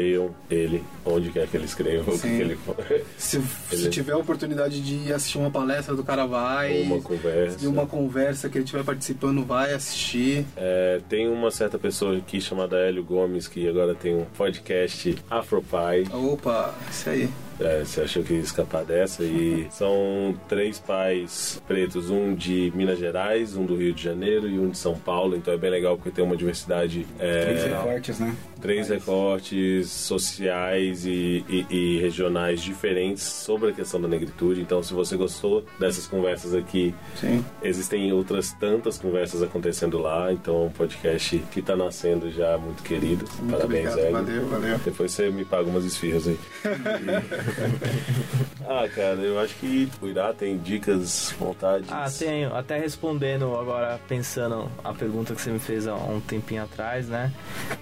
Leiam ele, onde quer que ele escreva, o que, que ele fala. Se, se Ele- tiver a oportunidade de assistir uma palestra do cara, vai. Uma conversa. E uma conversa que ele estiver participando, vai assistir. É, tem uma certa pessoa aqui chamada Hélio Gomes, que agora tem um podcast Afropai. Opa, isso aí. É, você achou que ia escapar dessa? E são três pais pretos, um de Minas Gerais, um do Rio de Janeiro e um de São Paulo. Então é bem legal porque tem uma diversidade, é, Três recortes, né? três recortes sociais e, e- e regionais diferentes sobre a questão da negritude. Então, se você gostou dessas conversas aqui, Sim. existem outras tantas conversas acontecendo lá. Então, é um podcast que está nascendo já muito querido. Muito Parabéns, obrigado. Hélio. Valeu, valeu. Depois você me paga umas esfirras aí. ah, cara, eu acho que cuidar tem dicas, vontades. Ah, tenho. Até respondendo agora, pensando a pergunta que você me fez há um tempinho atrás, né?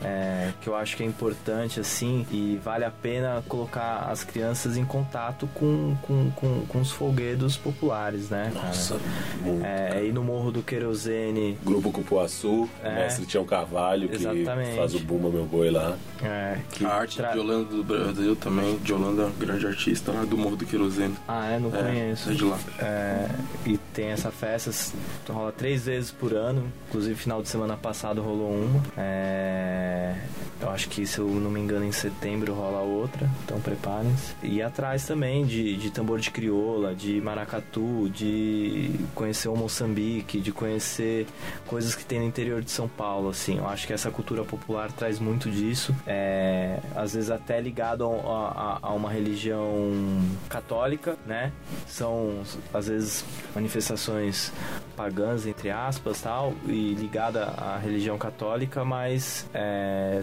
É, que eu acho que é importante, assim, e vale a pena colocar as crianças em contato com, com, com, com os folguedos populares, né? cara? Nossa, muito. É, ir no Morro do Querosene, Grupo Cupuaçu, É. mestre Tião Carvalho, que Exatamente. faz o Bumba Meu Boi lá. é, que A arte tra- de Holanda do Brasil também. De Holanda, um grande artista lá do Morro do Querosene. Ah, é? Não É, conheço. é de lá. É, e tem essa festa, s- rola três vezes por ano. Inclusive, final de semana passado rolou uma. É, eu acho que, se eu não me engano, em setembro rola outra. Então preparem-se. E atrás também de, de tambor de crioula, de maracatu, de conhecer o Moçambique, de conhecer coisas que tem no interior de São Paulo. Assim, eu acho que essa cultura popular traz muito disso. É, às vezes até ligado a, a- a uma religião católica, né? São às vezes manifestações pagãs entre aspas, tal, e ligada à religião católica, mas é,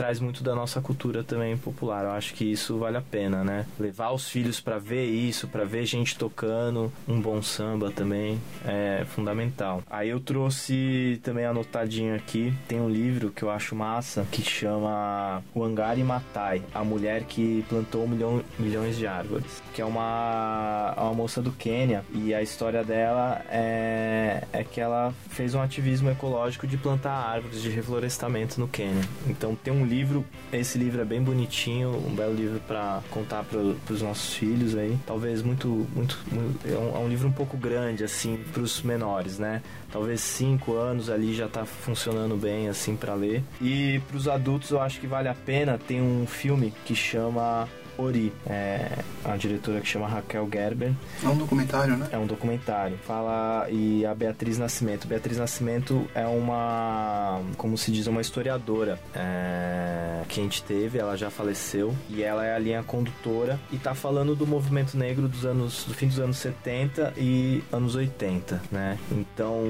traz muito da nossa cultura também popular. Eu acho que isso vale a pena, né? Levar os filhos para ver isso, para ver gente tocando um bom samba também é fundamental. Aí eu trouxe também anotadinho aqui, tem um livro que eu acho massa que chama O Angari Matai, a mulher que plantou milhão, milhões de árvores, que é uma, uma moça do Quênia e a história dela é, é que ela fez um ativismo ecológico de plantar árvores de reflorestamento no Quênia. Então tem um livro, esse livro é bem bonitinho, um belo livro para contar para os nossos filhos aí. Talvez muito, muito, muito- é, um, é um livro um pouco grande assim para os menores, né? Talvez cinco anos ali já tá funcionando bem assim para ler. E para os adultos eu acho que vale a pena. Tem um filme que chama Ori, é a diretora que chama Raquel Gerber. É um documentário, né? É um documentário. Fala e a Beatriz Nascimento. Beatriz Nascimento é uma, como se diz, uma historiadora é, que a gente teve. Ela já faleceu e ela é a linha condutora e tá falando do movimento negro dos anos, do fim dos anos 70 e anos 80, né? Então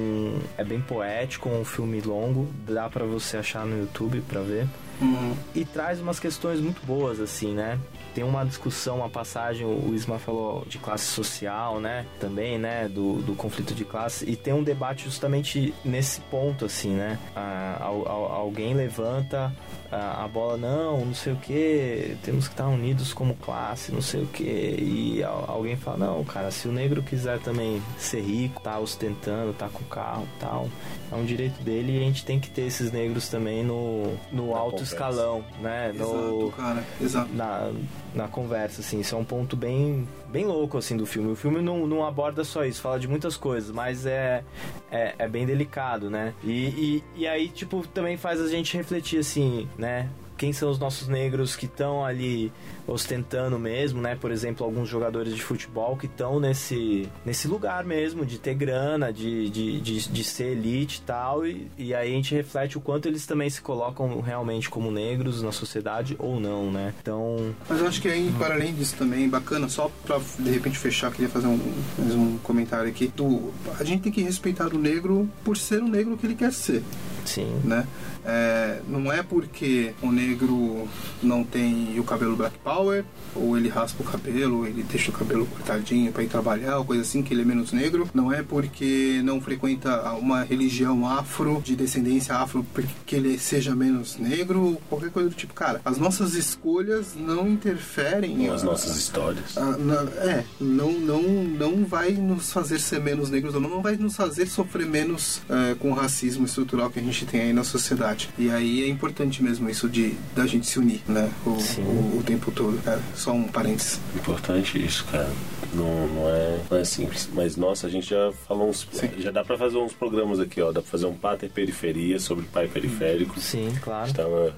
é bem poético, um filme longo. Dá pra você achar no YouTube pra ver Uhum. e traz umas questões muito boas, assim, né? Tem uma discussão, uma passagem, o Isma falou de classe social, né? Também, né? Do, do conflito de classe. E tem um debate justamente nesse ponto, assim, né? Ah, al- al- alguém levanta a, a bola, não, não sei o que, temos que estar unidos como classe, não sei o que. E al- alguém fala, não, cara, se o negro quiser também ser rico, tá ostentando, tá com carro tal, é um direito dele e a gente tem que ter esses negros também no, no alto conversa. escalão, né? No, Exato, cara. Exato. na, na conversa, assim. Isso é um ponto bem, bem louco, assim, do filme. O filme não, não aborda só isso, fala de muitas coisas, mas é, é, é bem delicado, né? E, e, e aí, tipo, também faz a gente refletir, assim, né? Quem são os nossos negros que estão ali ostentando mesmo, né? Por exemplo, alguns jogadores de futebol que estão nesse, nesse lugar mesmo, de ter grana, de, de, de, de ser elite e tal. E, aí a gente reflete o quanto eles também se colocam realmente como negros na sociedade ou não, né? Então, Mas eu acho que aí, para além disso também, bacana, só pra de repente fechar, queria fazer um, mais um comentário aqui. Do, a gente tem que respeitar o negro por ser o negro que ele quer ser. Sim. né? É, não é porque o negro não tem o cabelo black power, ou ele raspa o cabelo, ou ele deixa o cabelo cortadinho para ir trabalhar, ou coisa assim, que ele é menos negro. Não é porque não frequenta uma religião afro, de descendência afro, porque ele seja menos negro, ou qualquer coisa do tipo. Cara, as nossas escolhas não interferem Com as a- nossas histórias. ah, na- é, não, não, não vai nos fazer ser menos negros ou não, não vai nos fazer sofrer menos é, com o racismo estrutural que a gente tem aí na sociedade. E aí é importante mesmo isso de da gente se unir, né? O, o, o tempo todo. É, só um parênteses. Importante isso, cara. Não, não, é, não é simples. Mas, nossa, a gente já falou uns. Já dá pra fazer uns programas aqui, ó. Dá pra fazer um pater periferia sobre pai periférico. Sim, A claro. gente tava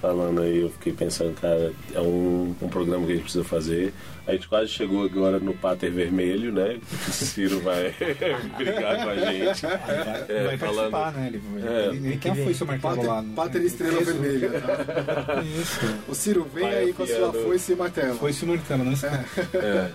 falando aí, eu fiquei pensando, cara, é um, um programa que a gente precisa fazer. A gente quase chegou agora no Pater Vermelho, né? O Ciro vai brigar com a gente. Vai, É, vai falando- participar, né? Ele, É. ele, ele quem foi seu martelo lá? Pater, Estrela Vermelha. Isso. O Ciro, vem Pai aí com a sua foice e martelo. Foi seu martelo, não esquece. É,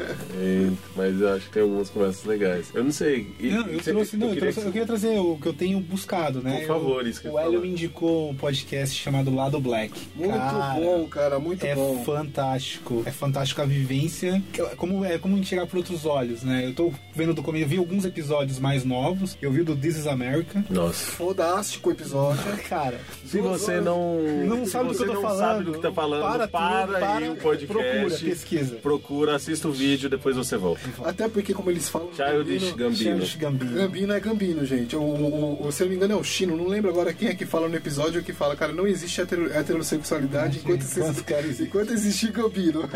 e- mas eu acho que tem algumas conversas legais. Eu não sei. e- Não, eu você- trouxe, não, eu, queria trouxe- eu queria trazer o que eu tenho buscado, né? Por favor, Eu- isso que eu O Hélio me indicou um podcast chamado Lado Black. Muito Cara, bom, cara, muito é bom. fantástico. É fantástico a vivência. Como é como enxergar por outros olhos, né? Eu tô vendo do começo, eu vi alguns episódios mais novos. Eu vi o do This is America. Nossa. Fodástico o episódio. Cara, Se você não, não sabe do que eu tô não falando, sabe do que tá falando, para para, tudo, para, aí o podcast. procura, pesquisa. Procura, assista o vídeo, depois você volta. Até porque, como eles falam, Childish Gambino. Childish Gambino. Gambino é Gambino, gente. O, o, o- se eu não me engano é o Chino. Não lembro agora quem é que fala no episódio que fala, cara, não existe hetero- heterossexualidade enquanto, Enquanto existe, enquanto existir Gambino.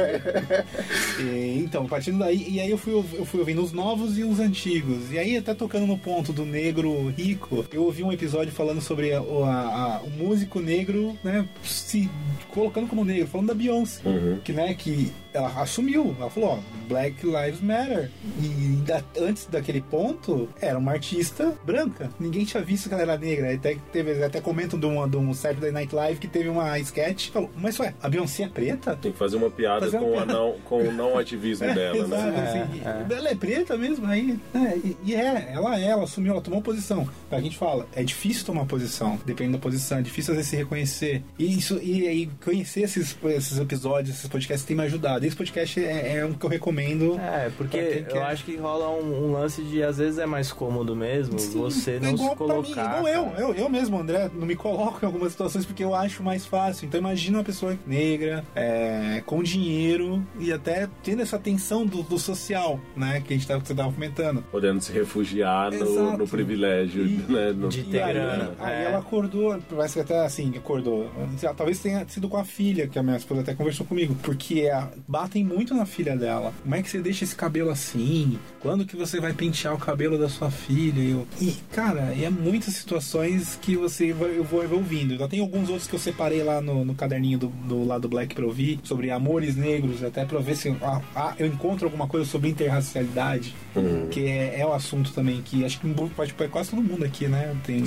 E, então, partindo daí, e aí eu fui, eu fui ouvindo os novos e os antigos. E aí, até tocando no ponto do negro rico, eu ouvi um episódio falando sobre a- o, a- a- o músico negro, né, se colocando como negro, falando da Beyoncé. Uhum. Que, né, que ela assumiu, ela falou, ó, Black Lives Matter. E da- antes daquele ponto, era uma artista branca. Ninguém tinha visto que ela era negra. Até, teve, até comentam de, uma, de um Saturday Night Live que teve uma sketch. Falou, mas ué, a Beyoncé é preta? Tem que fazer uma piada Fazer uma com, piada. A não, com o não ativismo dela, Exato, né? assim, É, Ela é preta mesmo, aí. né, e, e é, ela é, ela assumiu, ela tomou posição. A gente fala, é difícil tomar posição, depende da posição, é difícil às vezes se reconhecer. E isso, e, e conhecer esses, esses episódios, esses podcasts tem me ajudado. Esse podcast é, é um que eu recomendo. É, porque eu quer. acho que rola um, um lance de às vezes é mais cômodo mesmo Sim, você é não igual se pra colocar. Mim, igual eu, eu, eu mesmo, André, não me coloco em algumas situações porque eu acho mais fácil. Então imagina uma pessoa negra, é, com dinheiro e até tendo essa tensão do, do social, né? Que a gente tava, que você tava comentando. Podendo se refugiar no, no privilégio, E- né? No- de ter aí, grana. aí é. ela acordou, parece que até assim, acordou. Talvez tenha sido com a filha, que a minha esposa até conversou comigo, porque é, batem muito na filha dela. Como é que você deixa esse cabelo assim? Quando que você vai pentear o cabelo da sua filha? E, eu- e, cara, é muitas situações que você vai, eu vou ouvindo. Já tem alguns outros que eu separei lá no, no caderninho do, do lado black pra ouvir, sobre amores negros, até pra ver se ah, ah, eu encontro alguma coisa sobre interracialidade, Uhum. que é, é o assunto também que acho que pode para quase todo mundo aqui, né? Tem,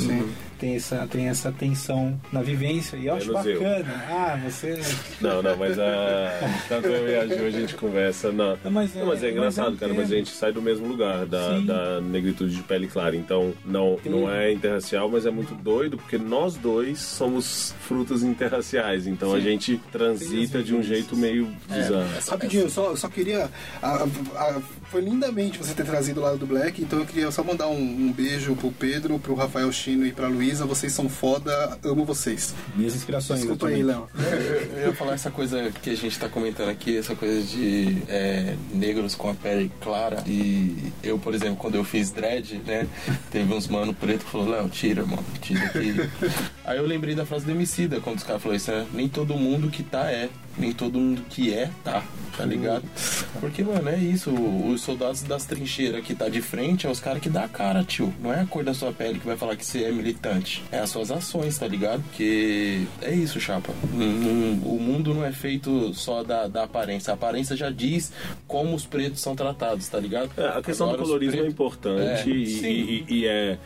tem, essa, tem essa tensão na vivência e eu acho Menos eu. bacana. Ah, você. Não, não, mas a, tanto eu e a Ju a gente conversa. Não, Não, mas é- Não, mas é engraçado, mas é cara, mas a gente sai do mesmo lugar, da, Sim. da negritude de pele clara. Então, não, Tem- não é interracial, mas é muito doido, porque nós dois somos frutas interraciais. Então a gente transita de um jeito meio bizarro. Rapidinho, eu só, só queria. a- a- foi lindamente você ter trazido o lado do Black, então eu queria só mandar um, um beijo pro Pedro, pro Rafael Chino e pra Luísa. Vocês são foda, amo vocês. Minhas inspirações. Desculpa eu aí. Léo. Eu ia falar essa coisa que a gente tá comentando aqui, essa coisa de é, negros com a pele clara. E eu, por exemplo, quando eu fiz dread, né? Teve uns mano preto que falou, Léo, tira, mano, tira aqui. Aí eu lembrei da frase do Emicida, quando os caras falaram isso, né? Nem todo mundo que tá é, nem todo mundo que é, tá. Tá ligado? Porque, mano, é isso. Os soldados das trincheiras que tá de frente é os caras que dá a cara, tio. Não é a cor da sua pele que vai falar que você é militante. É as suas ações, tá ligado? Porque é isso, chapa. O mundo não é feito só da, da aparência. A aparência já diz como os pretos são tratados, tá ligado? É, a questão Agora, do colorismo é pretos- importante É, e, sim. e- e é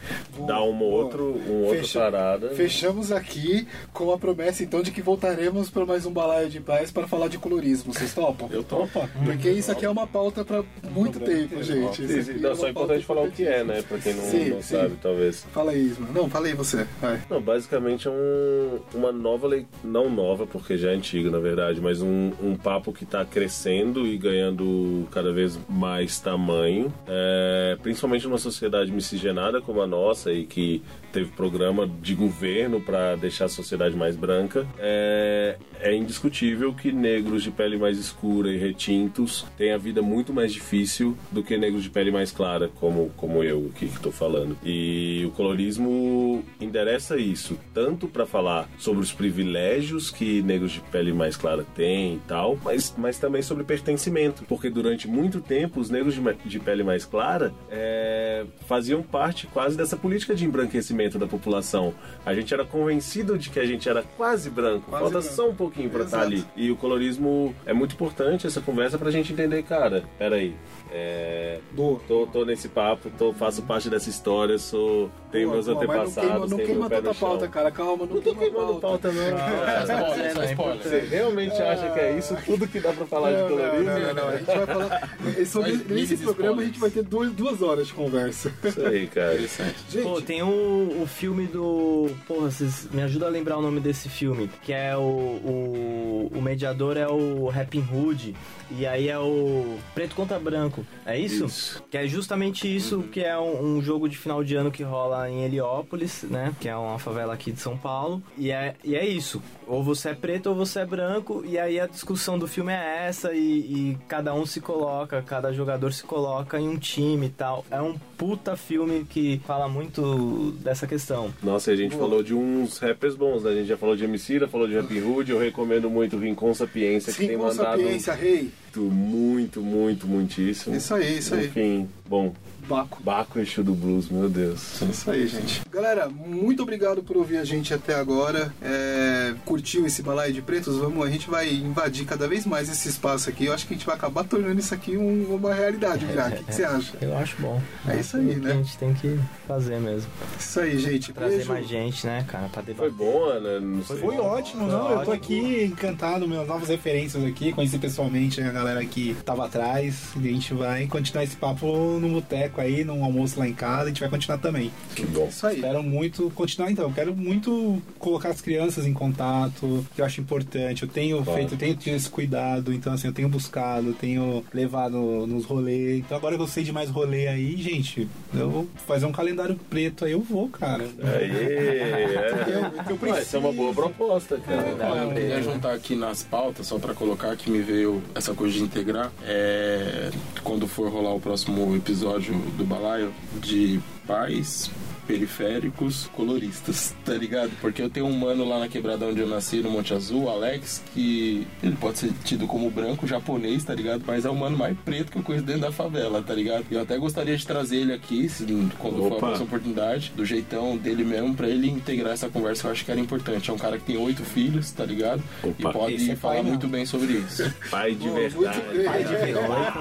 dar uma outro, um outro Fecha- parada. Fechamos aqui com a promessa então de que voltaremos para mais um balaio de paz para falar de colorismo. Vocês topam? Eu topo. Porque isso aqui é uma pauta para muito tempo, gente. Sim, sim. Não, é só é importante falar o que é, né? Pra quem não, Sim, não sim. sabe, talvez. Fala aí, Isma. Não, fala aí você. Vai. Não, basicamente é um, uma nova lei, não nova, porque já é antiga, na verdade, mas um, um papo que está crescendo e ganhando cada vez mais tamanho, é, principalmente numa sociedade miscigenada como a nossa e que teve programa de governo para deixar a sociedade mais branca, é, é indiscutível que negros de pele mais escura e retintos têm a vida muito mais difícil do que negros de pele mais clara, como, como eu aqui que estou falando. E o colorismo endereça isso, tanto para falar sobre os privilégios que negros de pele mais clara têm e tal, mas, mas também sobre pertencimento, porque durante muito tempo os negros de, de pele mais clara é, faziam parte quase dessa política de embranquecimento da população. A gente era convencido de que a gente era quase branco, Quase falta branco. só um pouquinho para estar Exato. ali. E o colorismo é muito importante essa conversa pra gente entender, cara, peraí. É, Boa. tô, tô nesse papo, tô, faço parte dessa história, sou, tenho Boa, meus boa, mas não antepassados, queima, não queima tanta pauta, cara. Calma, não, Não tô queima queimando pauta, não. Spoiler, só spoiler. Você realmente acha que é isso tudo que dá pra falar de Não, não, colorismo? não, não, não. A gente vai falar. Sobre, nesse programa a gente vai ter duas, duas horas de conversa. Isso aí, cara. Interessante. Gente, Pô, tem o, o filme do. Porra, vocês me ajudam a lembrar o nome desse filme. Que é o. O, o mediador é o Rapping Hood. E aí é o Preto contra Branco. É isso? Isso. Que é justamente isso que é um, um jogo de final de ano que rola em Heliópolis, né? Que é uma favela aqui de São Paulo. E é, e é isso. Ou você é preto ou você é branco. E aí a discussão do filme é essa. E, e cada um se coloca, cada jogador se coloca em um time e tal. É um puta filme que fala muito dessa questão. Nossa, e a gente falou de uns rappers bons, né? A gente já falou de Emicida, falou de Rap Hood, eu recomendo muito o Rincon Sapiência, que sim, tem mandado sapiência, rei. Muito, muito, muitíssimo. Isso aí, isso aí. Enfim, bom, Baco. Baco Exu do Blues, meu Deus. Isso aí, gente. Galera, muito obrigado por ouvir a gente até agora. É, curtiu esse balaio de pretos? Vamos, a gente vai invadir cada vez mais esse espaço aqui. Eu acho que a gente vai acabar tornando isso aqui um- uma realidade, já. O que, que você acha? Eu acho bom. É isso aí, que né? a gente tem que fazer mesmo. Isso aí, gente. Trazer Beijo. mais gente, né, cara? Pra Foi debater. bom, Ana? Não sei. Foi ótimo, não. Eu tô aqui encantado, meus novas referências aqui. Conheci pessoalmente a galera que tava atrás. E a gente vai continuar esse papo no boteco aí, num almoço lá em casa. A gente vai continuar também. Que bom. Isso aí. Espero muito continuar então. Eu quero muito colocar as crianças em contato, que eu acho importante. Eu tenho Claro. feito, eu tenho tido esse cuidado, então assim, eu tenho buscado, eu tenho levado nos rolês. Então agora que eu sei de mais rolê aí, gente, eu vou fazer um calendário preto aí, eu vou, cara. Aê, é. Eu, eu Ué, Essa é uma boa proposta, cara. Olha, eu queria juntar aqui nas pautas, só pra colocar que me veio essa coisa de integrar. É, quando for rolar o próximo episódio do Balaio, de pais periféricos coloristas, tá ligado? Porque eu tenho um mano lá na quebrada onde eu nasci, no Monte Azul, Alex, que ele pode ser tido como branco, japonês, tá ligado? Mas é o mano mais preto que eu conheço dentro da favela, tá ligado? E eu até gostaria de trazer ele aqui, se, quando for a Opa. próxima oportunidade, do jeitão dele mesmo, pra ele integrar essa conversa que eu acho que era importante. É um cara que tem oito filhos, tá ligado? Opa. E pode Esse é falar pai, muito bem sobre isso. Pai de verdade. Pai de vergonha.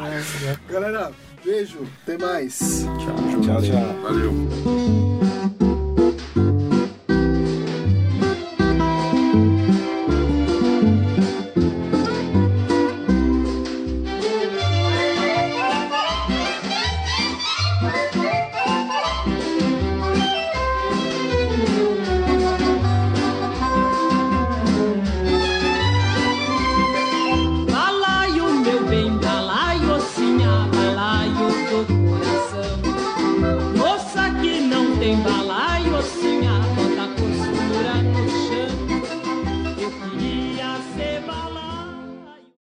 Galera, beijo. Até mais. Tchau, tchau. Valeu.